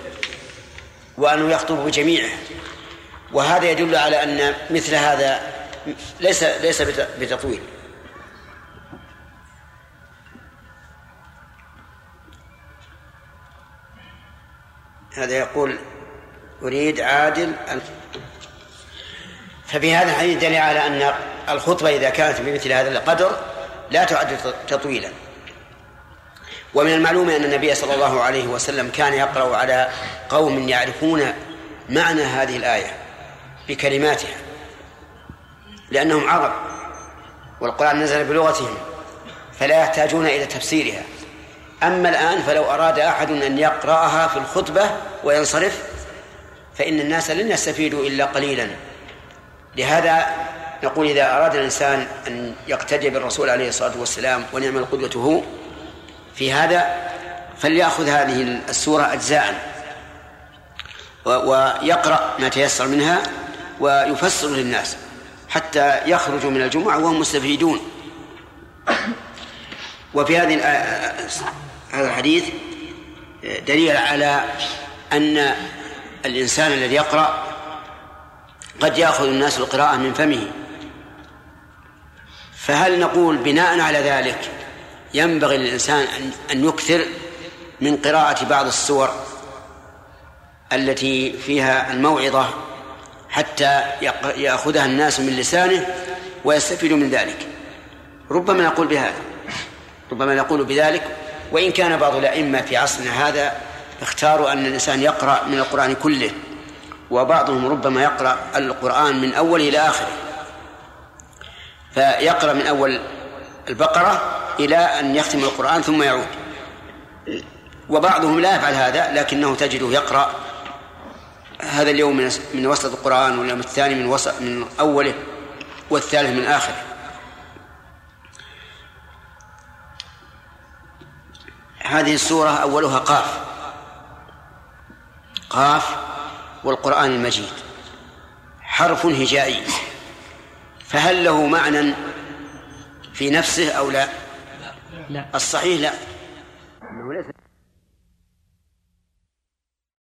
وأنه يخطب بجميعه وهذا يدل على أن مثل هذا ليس ليس بتطويل. هذا يقول أريد عادل ففي هذا الحديث دليل على أن الخطبة إذا كانت بمثل هذا القدر لا تعد تطويلا. ومن المعلوم أن النبي صلى الله عليه وسلم كان يقرأ على قوم يعرفون معنى هذه الآية. بكلماتها لأنهم عرب والقرآن نزل بلغتهم فلا يحتاجون إلى تفسيرها. أما الآن فلو أراد أحد أن يقرأها في الخطبة وينصرف فإن الناس لن يستفيدوا إلا قليلا. لهذا نقول إذا أراد الإنسان أن يقتدي بالرسول عليه الصلاة والسلام ونعم القدوة هو في هذا فليأخذ هذه السورة أجزاء ويقرأ ما تيسر منها ويفسر للناس حتى يخرجوا من الجمعة وهم مستفيدون. وفي هذه هذا الحديث دليل على أن الإنسان الذي يقرأ قد يأخذ الناس القراءة من فمه. فهل نقول بناء على ذلك ينبغي للإنسان أن يكثر من قراءة بعض السور التي فيها الموعظة حتى يأخذها الناس من لسانه ويستفيدوا من ذلك. ربما نقول بهذا. ربما نقول بذلك. وإن كان بعض الأئمة في عصرنا هذا اختاروا أن الإنسان يقرأ من القرآن كله وبعضهم ربما يقرأ القرآن من أوله إلى آخره. فيقرأ من أول البقرة إلى أن يختم القرآن ثم يعود. وبعضهم لا يفعل هذا لكنه تجده يقرأ هذا اليوم من من وسط القرآن واليوم الثاني من وسط من أوله والثالث من آخره هذه السورة أولها قاف. قاف والقرآن المجيد. حرف هجائي. فهل له معنى في نفسه أو لا؟ لا. الصحيح لا.